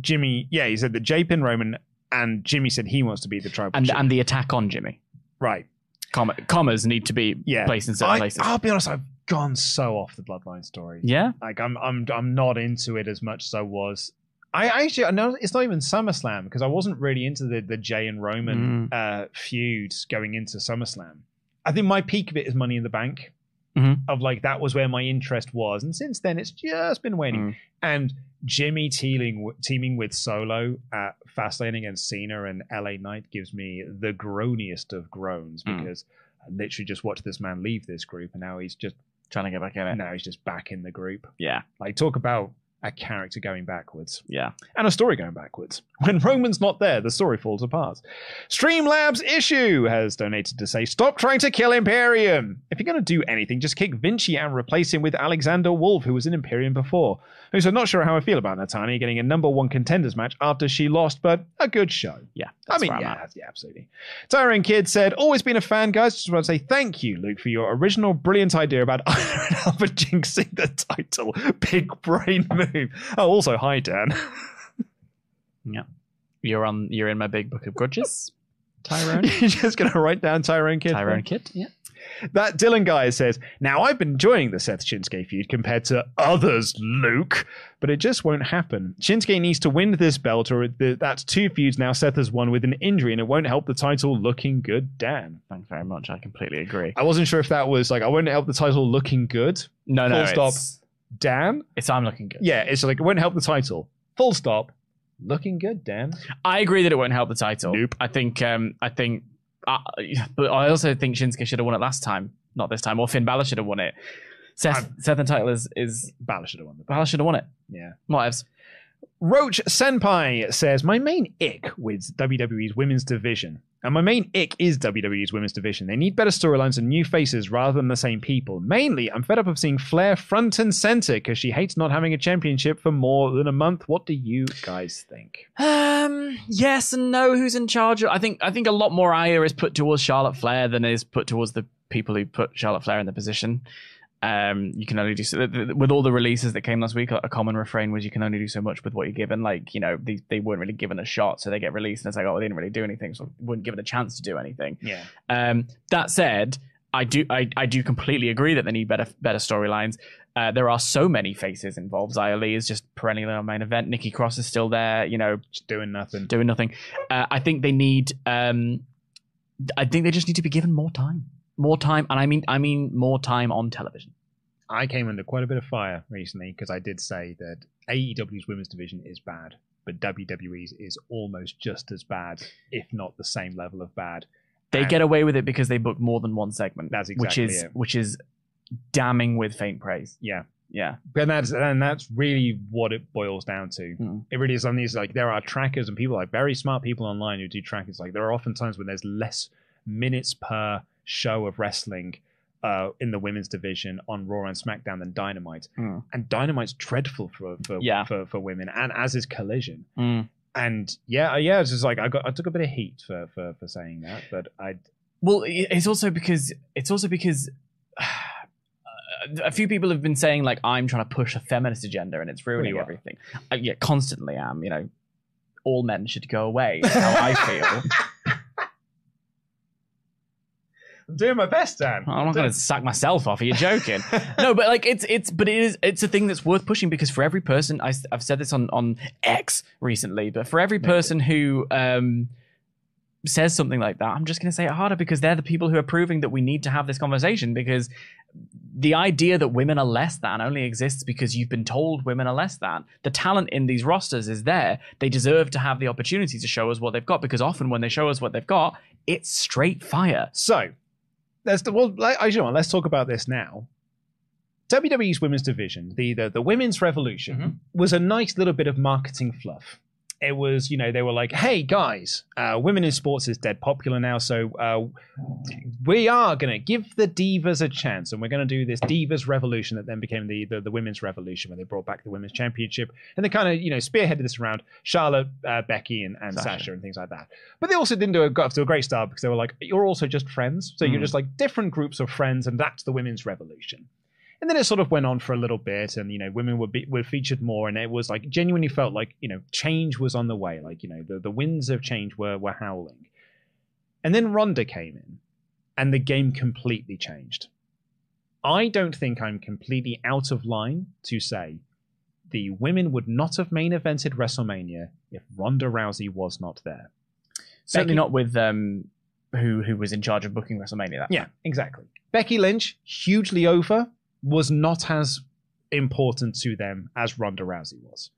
Jimmy, yeah, he said that Jay pinned Roman, and Jimmy said he wants to be the tribal And chief. and the attack on Jimmy. right. Comma, commas need to be Yeah. placed in certain I, places. I'll be honest, I've gone so off the Bloodline story. Yeah. Like I'm I'm I'm not into it as much as I was. I actually I know it's not even SummerSlam because I wasn't really into the the Jay and Roman Mm. uh, feud going into SummerSlam. I think my peak of it is Money in the Bank. Mhm. Of like that was where my interest was, and since then it's just been waning. Mm. And Jimmy teaming teaming with Solo at Fastlane against Cena and LA Knight gives me the groaniest of groans Mm. because I literally just watched this man leave this group, and now he's just Trying to get back in it. now he's just back in the group. Yeah. Like talk about a character going backwards Yeah. and a story going backwards. When Roman's not there, the story falls apart. Streamlabs Issue has donated to say, Stop trying to kill Imperium. If you're going to do anything, just kick Vinci and replace him with Alexander Wolf, who was in Imperium before. Who's I'm not sure how I feel about Natani getting a number one contenders match after she lost, but a good show. Yeah. I mean, yeah, yeah, absolutely. Tyrone Kid said, always been a fan, guys. Just want to say thank you, Luke, for your original brilliant idea about Iron Alpha jinxing the title. Big brain move. Oh, also, hi, Dan. Yeah. You're on. You're in my big book of grudges, Tyrone. You're just going to write down Tyrone Kid? Tyrone Kid. Yeah. That Dylan guy says, Now I've been enjoying the Seth Shinsuke feud compared to others, Luke, but it just won't happen. Shinsuke needs to win this belt, or th- that's two feuds now Seth has won with an injury, and it won't help the title looking good, Dan. Thanks very much. I completely agree. I wasn't sure if that was like, I won't help the title looking good, No, no. Full stop. Dan. it's I'm looking good. Yeah, it's like, it won't help the title. Full stop. Looking good, Dan. I agree that it won't help the title. Nope. I think. Um. I think. But I also think Shinsuke should have won it last time, not this time, or Finn Balor should have won it. Seth, I'm- Seth and title is is Balor should have won the Balor should have won it. Yeah. Whatevs. Roach Senpai says, My main ick with WWE's women's division, and my main ick is WWE's women's division. They need better storylines and new faces rather than the same people. Mainly, I'm fed up of seeing Flair front and center because she hates not having a championship for more than a month. What do you guys think? Um. Yes and no. Who's in charge? I think. I think a lot more ire is put towards Charlotte Flair than is put towards the people who put Charlotte Flair in the position. Um. You can only do so with all the releases that came last week. A common refrain was you can only do so much with what you're given. Like you know, they they weren't really given a shot, so they get released, and it's like, oh, they didn't really do anything, so weren't given a chance to do anything. Yeah. Um, that said, I do I, I do completely agree that they need better better storylines. Uh, there are so many faces involved. Xia Li is just perennially on main event. Nikki Cross is still there. You know, Just doing nothing. doing nothing. Uh, I think they need. Um, I think they just need to be given more time, more time, and I mean I mean more time on television. I came under quite a bit of fire recently because I did say that AEW's women's division is bad, but WWE's is almost just as bad, if not the same level of bad. They And- get away with it because they book more than one segment. That's which is it. which is damning with faint praise. Yeah. Yeah, and that's and that's really what it boils down to. Mm. It really is on these like there are trackers and people like very smart people online who do trackers. Like there are often times when there's less minutes per show of wrestling uh, in the women's division on Raw and SmackDown than Dynamite, Mm. and Dynamite's dreadful for for, Yeah. for for women, and as is Collision. Mm. And yeah, yeah, it's just like I got I took a bit of heat for for for saying that, but I Well, it's also because it's also because uh, a few people have been saying like I'm trying to push a feminist agenda and it's ruining are. everything. I, yeah, constantly am. You know, all men should go away. how I feel. I'm doing my best, Dan. I'm not going to sack myself off. Are you joking? no, but like it's it's but it is it's a thing that's worth pushing because for every person I, have said this on on X recently, but for every person who um says something like that, I'm just going to say it harder because they're the people who are proving that we need to have this conversation because the idea that women are less than only exists because you've been told women are less than. The talent in these rosters is there. They deserve to have the opportunity to show us what they've got because often when they show us what they've got, it's straight fire. So, let's well, like, I- you know, let's talk about this now. WWE's women's division, the the, the women's revolution, Mm-hmm. was a nice little bit of marketing fluff. It was, you know, they were like, "Hey guys, uh, women in sports is dead popular now, so uh, we are going to give the divas a chance, and we're going to do this divas revolution that then became the, the the women's revolution, where they brought back the women's championship, and they kind of, you know, spearheaded this around Charlotte, uh, Becky, and, and Sasha. Sasha. and things like that. But they also didn't do a got off to a great start because they were like, "You're also just friends, so you're Mm. just like different groups of friends, and that's the women's revolution." And then it sort of went on for a little bit, and you know, women were be, were featured more, and it was like genuinely felt like you know, change was on the way. Like you know, the, the winds of change were were howling. And then Ronda came in, and the game completely changed. I don't think I'm completely out of line to say the women would not have main evented WrestleMania if Ronda Rousey was not there. Certainly Becky- not with um, who who was in charge of booking WrestleMania. That Yeah, exactly. Becky Lynch, hugely over, was not as important to them as Ronda Rousey was.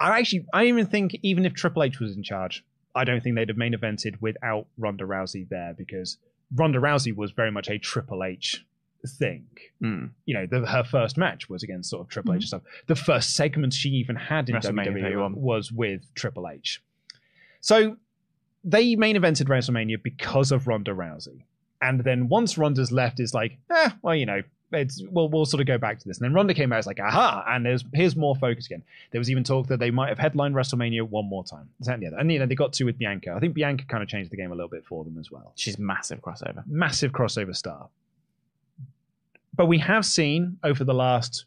I actually, I even think even if Triple H was in charge, I don't think they'd have main evented without Ronda Rousey there because Ronda Rousey was very much a Triple H thing. Mm. You know, the, her first match was against sort of Triple H and stuff. The first segment she even had in WWE 31. was with Triple H. So they main evented WrestleMania because of Ronda Rousey. And then once Ronda's left, it's like, eh, well, you know, it's we'll we'll sort of go back to this. And then Ronda came out, it's like, aha, and there's here's more focus again. There was even talk that they might have headlined WrestleMania one more time. Is that and the other? And you know, they got to with Bianca. I think Bianca kind of changed the game a little bit for them as well. she's massive crossover. Massive crossover star. But we have seen over the last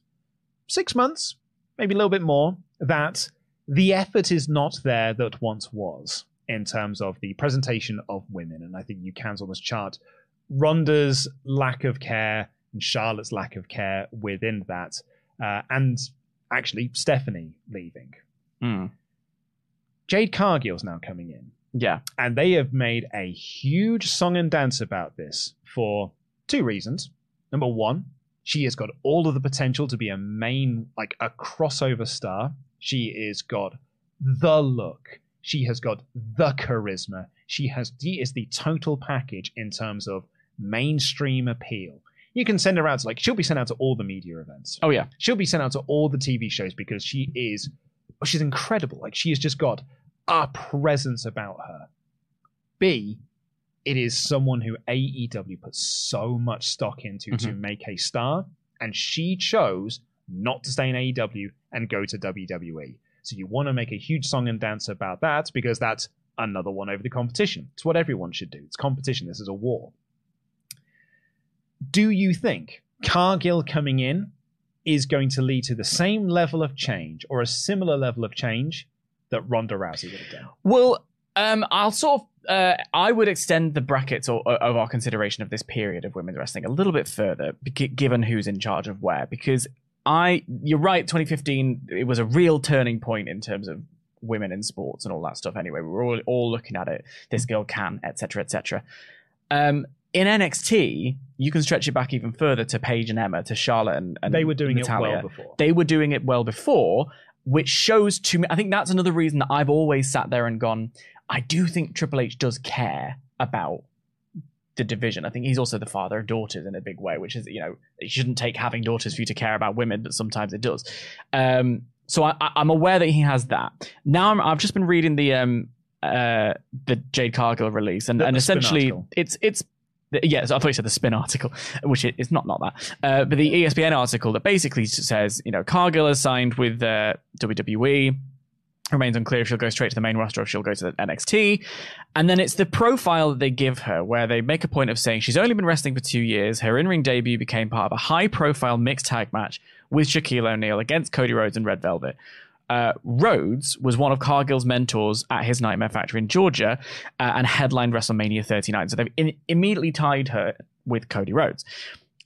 six months, maybe a little bit more, that the effort is not there that once was in terms of the presentation of women. And I think you can almost chart Ronda's lack of care and Charlotte's lack of care within that. Uh, and actually, Stephanie leaving. Mm. Jade Cargill's now coming in. Yeah, And they have made a huge song and dance about this for two reasons. Number one, she has got all of the potential to be a main, like a crossover star. She has got the look. She has got the charisma. She has she is the total package in terms of mainstream appeal. You can send her out to like she'll be sent out to all the media events. Oh yeah, She'll be sent out to all the TV shows because she is oh, she's incredible. Like she has just got a presence about her. B, it is someone who AEW puts so much stock into to mm-hmm. make a star, and she chose not to stay in AEW and go to WWE. So you want to make a huge song and dance about that because that's another one over the competition. It's what everyone should do. It's competition. This is a war. Do you think Cargill coming in is going to lead to the same level of change or a similar level of change that Ronda Rousey would have done? Well, um, I'll sort of. Uh, I would extend the brackets of, of our consideration of this period of women's wrestling a little bit further, given who's in charge of where. Because I, you're right. 2015, it was a real turning point in terms of women in sports and all that stuff. Anyway, we were all, all looking at it. This girl can, etc., etc. Um, in NXT, you can stretch it back even further to Paige and Emma, to Charlotte and, and They were doing it well before. They were doing it well before, which shows to me. I think that's another reason that I've always sat there and gone. I do think Triple H does care about the division. I think he's also the father of daughters in a big way, which is you know it shouldn't take having daughters for you to care about women, but sometimes it does. Um, so I, I- I'm aware that he has that. Now I'm, I've just been reading the um, uh, the Jade Cargill release, and, The- and the essentially article. it's Yes, I thought you said the spin article, which it's not not that. Uh, but the ESPN article that basically says, you know, Cargill has signed with uh, WWE. Remains unclear if she'll go straight to the main roster or if she'll go to the NXT. And then it's the profile that they give her, where they make a point of saying she's only been wrestling for two years. Her in ring debut became part of a high profile mixed tag match with Shaquille O'Neal against Cody Rhodes and Red Velvet. Uh, Rhodes was one of Cargill's mentors at his Nightmare Factory in Georgia uh, and headlined WrestleMania 39. So they've in- immediately tied her with Cody Rhodes.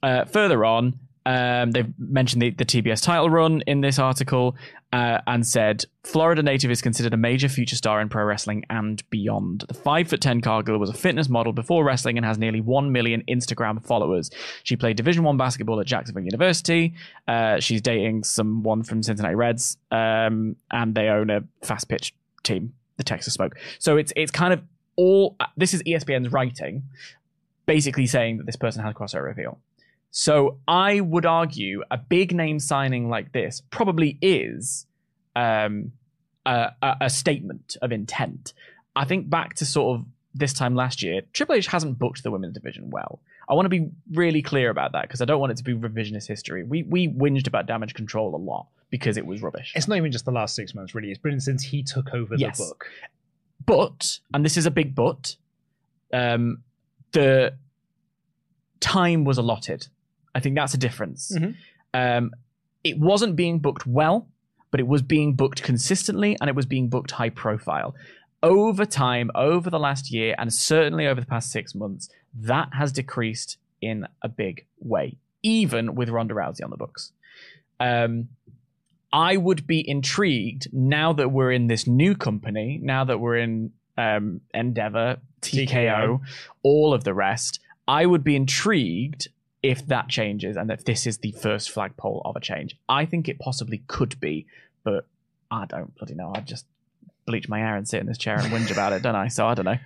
Uh, further on, um, they've mentioned the, the TBS title run in this article uh, and said Florida native is considered a major future star in pro wrestling and beyond. The five foot ten Cargill was a fitness model before wrestling and has nearly one million Instagram followers. She played Division One basketball at Jacksonville University. Uh, she's dating someone from Cincinnati Reds, um, and they own a fast pitch team, the Texas Smoke. So it's it's kind of all. This is ESPN's writing, basically saying that this person has crossover appeal. So I would argue a big name signing like this probably is um, a, a, statement of intent. I think back to sort of this time last year, Triple H hasn't booked the women's division well. I want to be really clear about that because I don't want it to be revisionist history. We we whinged about damage control a lot because it was rubbish. It's not even just the last six months, really. It's been since he took over Yes. the book. But, and this is a big but, um, the time was allotted. I think that's a difference. Mhm. Um, it wasn't being booked well, but it was being booked consistently and it was being booked high profile. Over time, over the last year, and certainly over the past six months, that has decreased in a big way. even with Ronda Rousey on the books. Um, I would be intrigued now that we're in this new company, now that we're in um, Endeavor, TKO, TKO. all of the rest. I would be intrigued if that changes and if this is the first flagpole of a change. I think it possibly could be, but I don't bloody know. I'd just bleach my hair and sit in this chair and whinge about it, don't I? So I don't know.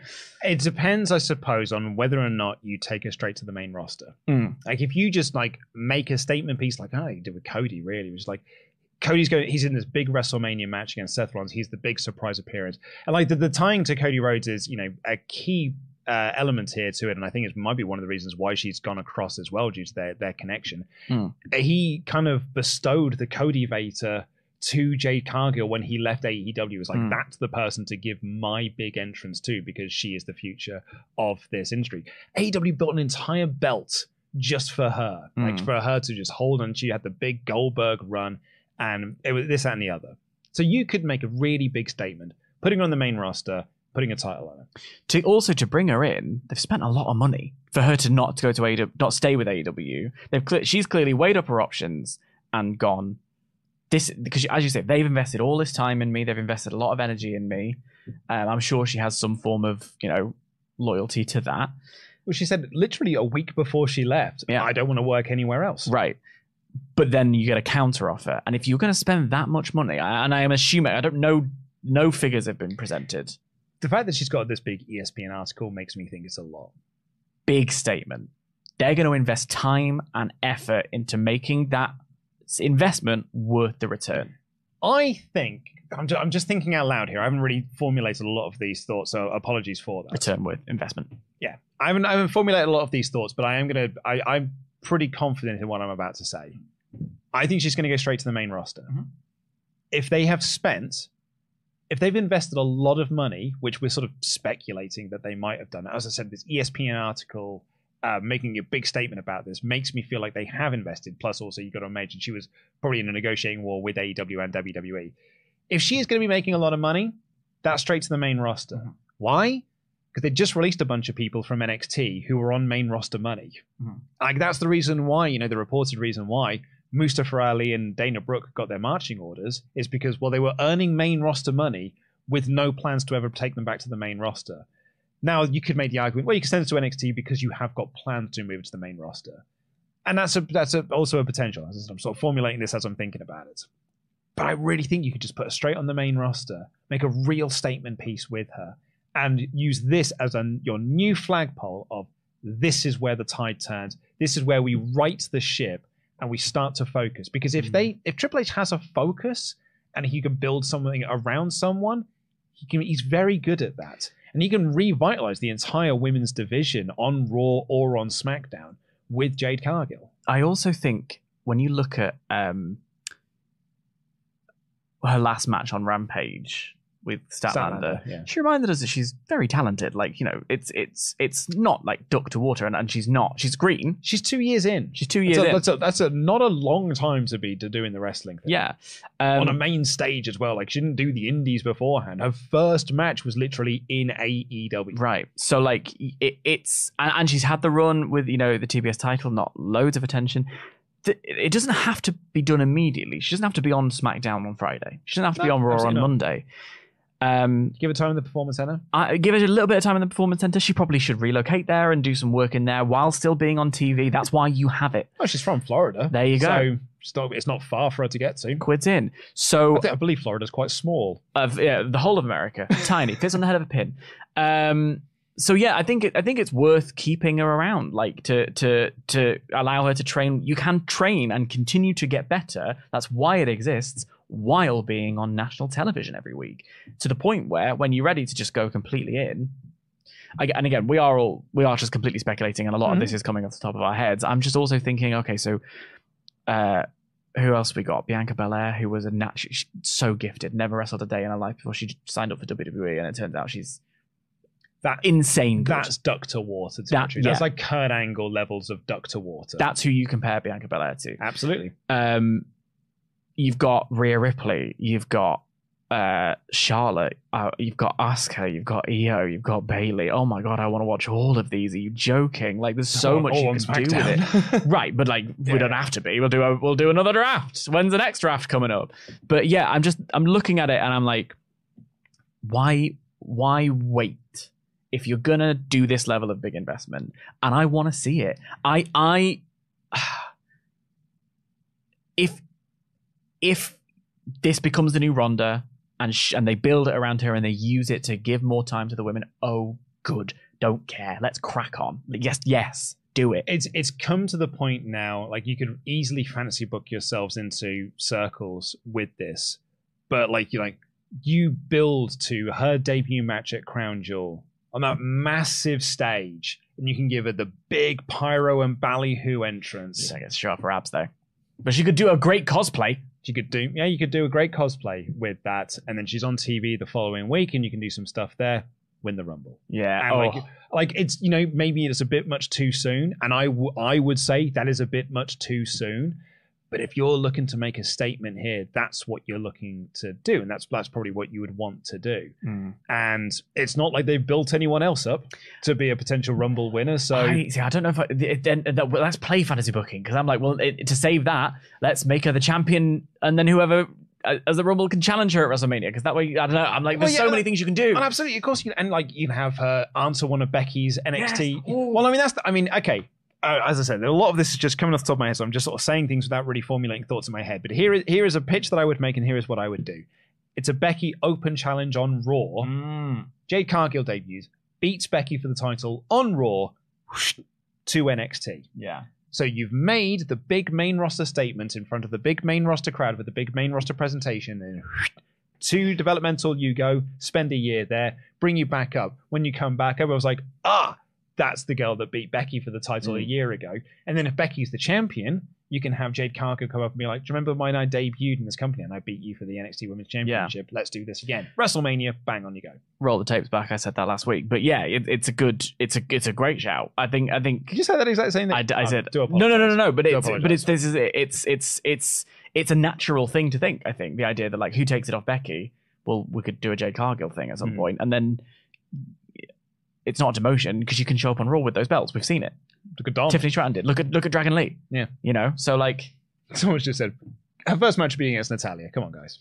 It depends, I suppose, on whether or not you take her straight to the main roster. Mm. Like if you just like make a statement piece, like oh, you did with Cody, really, which was like Cody's going. He's in this big WrestleMania match against Seth Rollins. He's the big surprise appearance, and like the, the tying to Cody Rhodes is you know a key uh, element here to it, and I think it might be one of the reasons why she's gone across as well due to their their connection. Hmm. He kind of bestowed the Cody Vator to Jade Cargill when he left AEW. It was like Hmm. that's the person to give my big entrance to because she is the future of this industry. AEW built an entire belt just for her, like Mm. for her to just hold on. She had the big Goldberg run, and it was this and the other. So you could make a really big statement, putting her on the main roster, putting a title on it. to also to bring her in, they've spent a lot of money for her to not go to AEW, not stay with AEW. They've cle- she's clearly weighed up her options and gone. This because as you say, they've invested all this time in me. They've invested a lot of energy in me. Um, I'm sure she has some form of you know loyalty to that. Well, she said literally a week before she left, Yeah. I don't want to work anywhere else. Right. But then you get a counter offer, and if you're going to spend that much money, and I am assuming I don't know, no figures have been presented. The fact that she's got this big ESPN article makes me think it's a lot. big statement. They're going to invest time and effort into making that investment worth the return. I think I'm just, I'm just thinking out loud here. I haven't really formulated a lot of these thoughts, so apologies for that. Return worth investment. Yeah, I haven't I haven't formulated a lot of these thoughts, but I am gonna I, I'm pretty confident in what I'm about to say. I think she's gonna go straight to the main roster. Mm-hmm. If they have spent, if they've invested a lot of money, which we're sort of speculating that they might have done, as I said, this ESPN article. Uh, making a big statement about this makes me feel like they have invested. Plus, also, you've got to imagine she was probably in a negotiating war with AEW and WWE. If she is going to be making a lot of money, that's straight to the main roster. Why? Because they just released a bunch of people from NXT who were on main roster money. Like that's the reason why, you know, the reported reason why Mustafa Ali and Dana Brooke got their marching orders is because well, they were earning main roster money with no plans to ever take them back to the main roster. Now you could make the argument, well, you can send it to NXT because you have got plans to move it to the main roster, and that's a that's a, also a potential. I'm sort of formulating this as I'm thinking about it. But I really think you could just put her straight on the main roster, make a real statement piece with her, and use this as a, your new flagpole of this is where the tide turns. This is where we right the ship and we start to focus. Because if they if Triple H has a focus and he can build something around someone, he can he's very good at that. And he can revitalize the entire women's division on Raw or on SmackDown with Jade Cargill. I also think when you look at um, her last match on Rampage with Statlander, Statlander, yeah. she reminded us that she's very talented. Like you know, it's it's it's not like duck to water, and, and she's not. She's green. She's two years in. She's two years That's a, in. that's, a, that's a not a long time to be to doing the wrestling thing. yeah. Um, on a main stage as well. Like she didn't do the indies beforehand. Her first match was literally in AEW. Right. So like it, it's and, and she's had the run with you know the TBS title, not loads of attention. It doesn't have to be done immediately. She doesn't have to be on SmackDown on Friday. She doesn't have to be on Raw on. Monday. Um, Give her time in the performance center. I, give it a little bit of time in the performance center. She probably should relocate there and do some work in there while still being on TV. That's why you have it. Oh, she's from Florida. There you go. So it's not, it's not far for her to get to. Quids in. So I, think, I believe Florida's quite small. of yeah, the whole of America, tiny, fits on the head of a pin. Um, so yeah, I think it, I think it's worth keeping her around, like to to to allow her to train. You can train and continue to get better. That's why it exists, while being on national television every week, to the point where when you're ready to just go completely in. I, and again, we are all we are just completely speculating, and a lot of this is coming off the top of our heads. I'm just also thinking, okay, so uh, who else we got? Bianca Belair, who was a nat- she- so gifted, never wrestled a day in her life before she signed up for WWE, and it turns out she's That insane good. That's duck to water territory. yeah. That's like Kurt Angle levels of duck to water. That's who you compare Bianca Belair to. Absolutely. Um, you've got Rhea Ripley, you've got uh, Charlotte, uh, you've got Asuka, you've got Io, you've got Bayley. Oh my god, I want to watch all of these. Are you joking? Like, there's so All- much all you can do with it. right, but like, Yeah. we don't have to be. We'll do a, we'll do another draft. When's the next draft coming up? But yeah, I'm just I'm looking at it and I'm like, why why wait if you're gonna do this level of big investment? And I want to see it. I I if if this becomes the new Ronda and sh- and they build it around her and they use it to give more time to the women, oh good, don't care. Let's crack on. Yes, yes, do it. it's it's come to the point now like you could easily fantasy book yourselves into circles with this but like you like you build to her debut match at crown jewel on that massive stage and you can give her the big pyro and ballyhoo entrance I guess show off her abs though. But she could do a great cosplay. You could do yeah you could do a great cosplay with that and then she's on tv the following week and you can do some stuff there win the rumble Yeah. and oh. like, like it's you know maybe it's a bit much too soon, and I w- I would say that is a bit much too soon. But if you're looking to make a statement here, that's what you're looking to do, and that's that's probably what you would want to do. Hmm. And it's not like they've built anyone else up to be a potential Rumble winner. So I, see, I don't know if I, then that, well, let's play fantasy booking because I'm like, well, it, to save that, let's make her the champion, and then whoever uh, as the Rumble can challenge her at WrestleMania because that way, I don't know. I'm like, Well, there's yeah, so many things you can do. And absolutely, of course, you can, and like you can have her answer one of Becky's NXT. Yes. Well, I mean, that's the, I mean, okay. Uh, as I said, a lot of this is just coming off the top of my head, so I'm just sort of saying things without really formulating thoughts in my head. But here is here is a pitch that I would make, and here is what I would do. It's a Becky Open challenge on Raw. Mm. Jade Cargill debuts, beats Becky for the title on Raw to NXT. Yeah. So you've made the big main roster statement in front of the big main roster crowd with the big main roster presentation, and to developmental you go, spend a year there, bring you back up. When you come back, everyone's like, ah, that's the girl that beat Becky for the title a year ago. And then if Becky's the champion, you can have Jade Cargill come up and be like, Do you remember when I debuted in this company and I beat you for the NXT Women's Championship? Let's do this again. WrestleMania, bang on you go. Roll the tapes back. I said that last week, but yeah, it, it's a good, it's a, it's a great shout. I think, I think Did you say that exact same thing? I, I Oh, said no, no, no, no, no. But Do it's but it's this is it. It's it's it's it's a natural thing to think. I think the idea that like who takes it off Becky. Well, we could do a Jade Cargill thing at some Mm. point, and then it's not a demotion because you can show up on Raw with those belts. We've seen it. Look at Dom. Tiffany Stratton did. Look at look at Dragon Lee. Yeah. You know, so like Someone's just said, her first match being against Natalya. Come on, guys.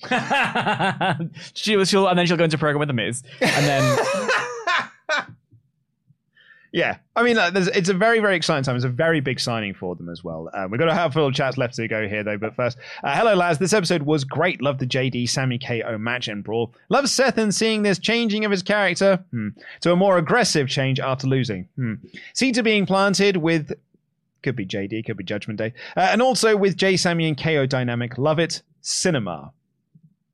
she was she'll and then she'll go into program with the Miz, and then Yeah, I mean, there's, it's a very, very exciting time. It's a very big signing for them as well. Uh, we've got a handful of chats left to go here, though. But first, uh, hello, lads. This episode was great. Love the JD Sami KO match and brawl. Love Seth and seeing this changing of his character hmm, to a more aggressive change after losing. Hmm. Seeds are being planted with. Could be JD, could be Judgment Day. Uh, and also with J Sami and KO dynamic. Love it. Cinema.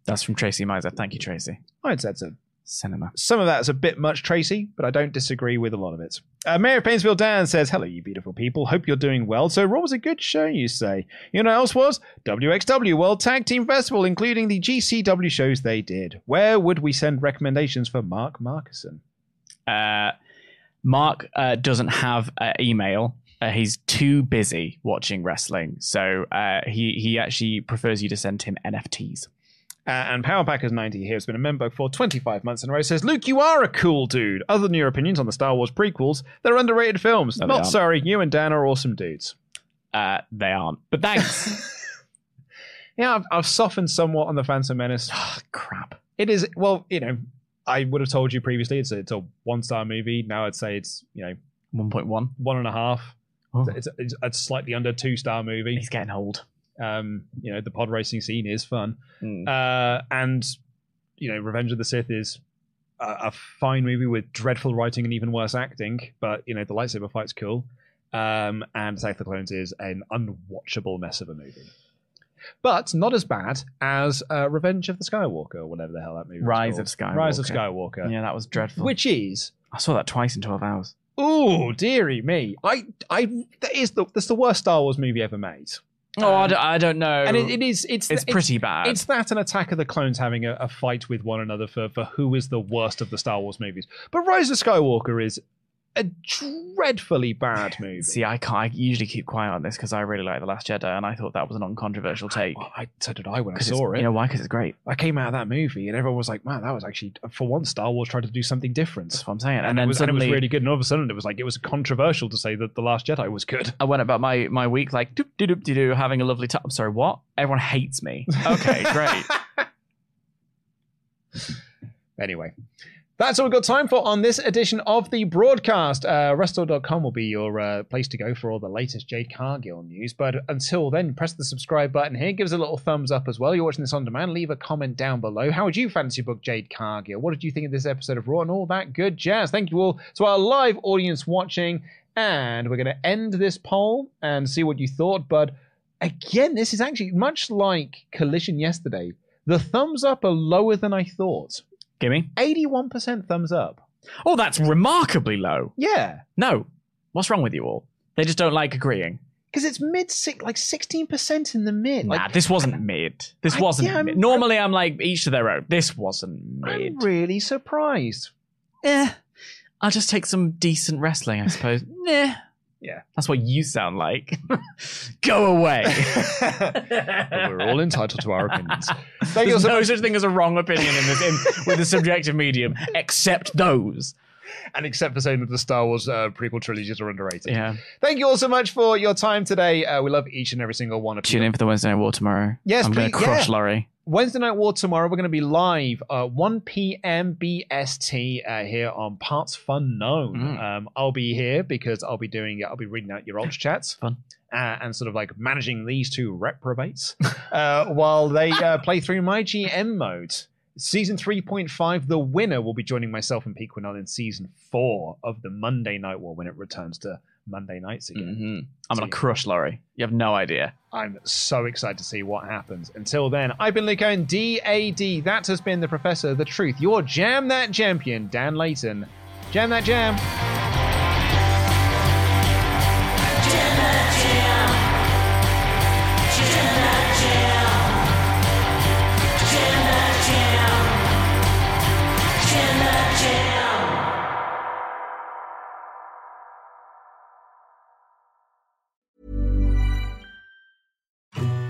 that's from Tracy Miser. Thank you, Tracy. I'd say it's a Cinema. some of that's a bit much, Tracy, but I don't disagree with a lot of it. Uh, Mayor of Painesville Dan says, Hello, you beautiful people. Hope you're doing well. So, Raw was a good show, you say. You know what else was? WXW World Tag Team Festival, including the GCW shows they did. Where would we send recommendations for Mark Markison? Uh, Mark uh, doesn't have uh, email. Uh, he's too busy watching wrestling, so uh, he he actually prefers you to send him NFTs. Uh, and Powerpackers90 here has been a member for 25 months in a row. Says, Luke, you are a cool dude. Other than your opinions on the Star Wars prequels, they're underrated films. No, Not sorry. You and Dan are awesome dudes. Uh, they aren't, but thanks. Yeah, I've, I've softened somewhat on the Phantom Menace. Ah, crap. It is well, you know, I would have told you previously it's a, it's a one star movie. Now I'd say it's you know One point one. one and a half. Oh, It's, it's a slightly under two star movie. he's getting old. Um, you know, the pod racing scene is fun, Mm. uh, and you know, Revenge of the Sith is a, a fine movie with dreadful writing and even worse acting. But you know, the lightsaber fight's cool. Um, and Attack of the Clones is an unwatchable mess of a movie. But not as bad as uh, Revenge of the Skywalker, or whatever the hell that movie Rise of Skywalker. Rise of Skywalker. Yeah, that was dreadful. Which is I saw that twice in twelve hours. Oh, dearie me! I, I, that is the that's the worst Star Wars movie ever made, Oh, I, um, don't, I don't know. and it, it is it's it's pretty bad. It's that an Attack of the Clones having a, a fight with one another for for who is the worst of the Star Wars movies. But Rise of Skywalker is a dreadfully bad movie. See, I can't. I usually keep quiet on this because I really like The Last Jedi, and I thought that was an uncontroversial take. Well, I, so did I when I saw it. You know why? Because it's great. I came out of that movie and everyone was like, "Man, that was actually for once Star Wars tried to do something different." That's what I'm saying. And, And, it then was, and it was really good. And all of a sudden, it was like it was controversial to say that the Last Jedi was good. I went about my my week like doop doop doop doo having a lovely time. I'm sorry, what? Everyone hates me. Okay, great. Anyway, that's all we've got time for on this edition of the broadcast. Uh, Restore.com will be your uh, place to go for all the latest Jade Cargill news. But until then, press the subscribe button here. Give us a little thumbs up as well. You're watching this on demand. Leave a comment down below. How would you fancy book Jade Cargill? What did you think of this episode of Raw and all that good jazz? Thank you all to our live audience watching. And we're going to end this poll and see what you thought. But again, this is actually much like Collision yesterday. The thumbs up are lower than I thought. Gimme. 81% thumbs up. Oh, that's remarkably low. Yeah. No, what's wrong with you all? They just don't like agreeing. Because it's mid, six, like 16% in the mid. Nah, Like, this wasn't mid. This I- wasn't yeah, I'm- mid. Normally, I'm like each to their own. This wasn't mid. I'm really surprised. Eh. I'll just take some decent wrestling, I suppose. nah. Yeah. That's what you sound like. Go away. We're all entitled to our opinions. Thank you There's so no much. such thing as a wrong opinion in this in, with the subjective medium, except those. And except for saying that the Star Wars uh, prequel trilogies are underrated. Yeah. Thank you all so much for your time today. Uh, we love each and every single one of you. Tune in for the Wednesday Night War tomorrow. Yes, I'm going to crush yeah. Laurie. Wednesday Night War tomorrow. We're going to be live uh, 1 p.m. BST uh, here on partsFUNknown. Mm. Um, I'll be here because I'll be doing I'll be reading out your ultra chats. Fun. Uh, and sort of like managing these two reprobates uh, while they uh, play through my GM mode. Season 3.5, the winner will be joining myself and Pete Quinnell in season 4 of the Monday Night War when it returns to Monday nights again. Mhm. I'm going to crush Laurie. You have no idea. I'm so excited to see what happens. Until then, I've been Luke Owen, DAD. That has been the Professor, the Truth, your Jam That Champion, Dan Layton. Jam That Jam.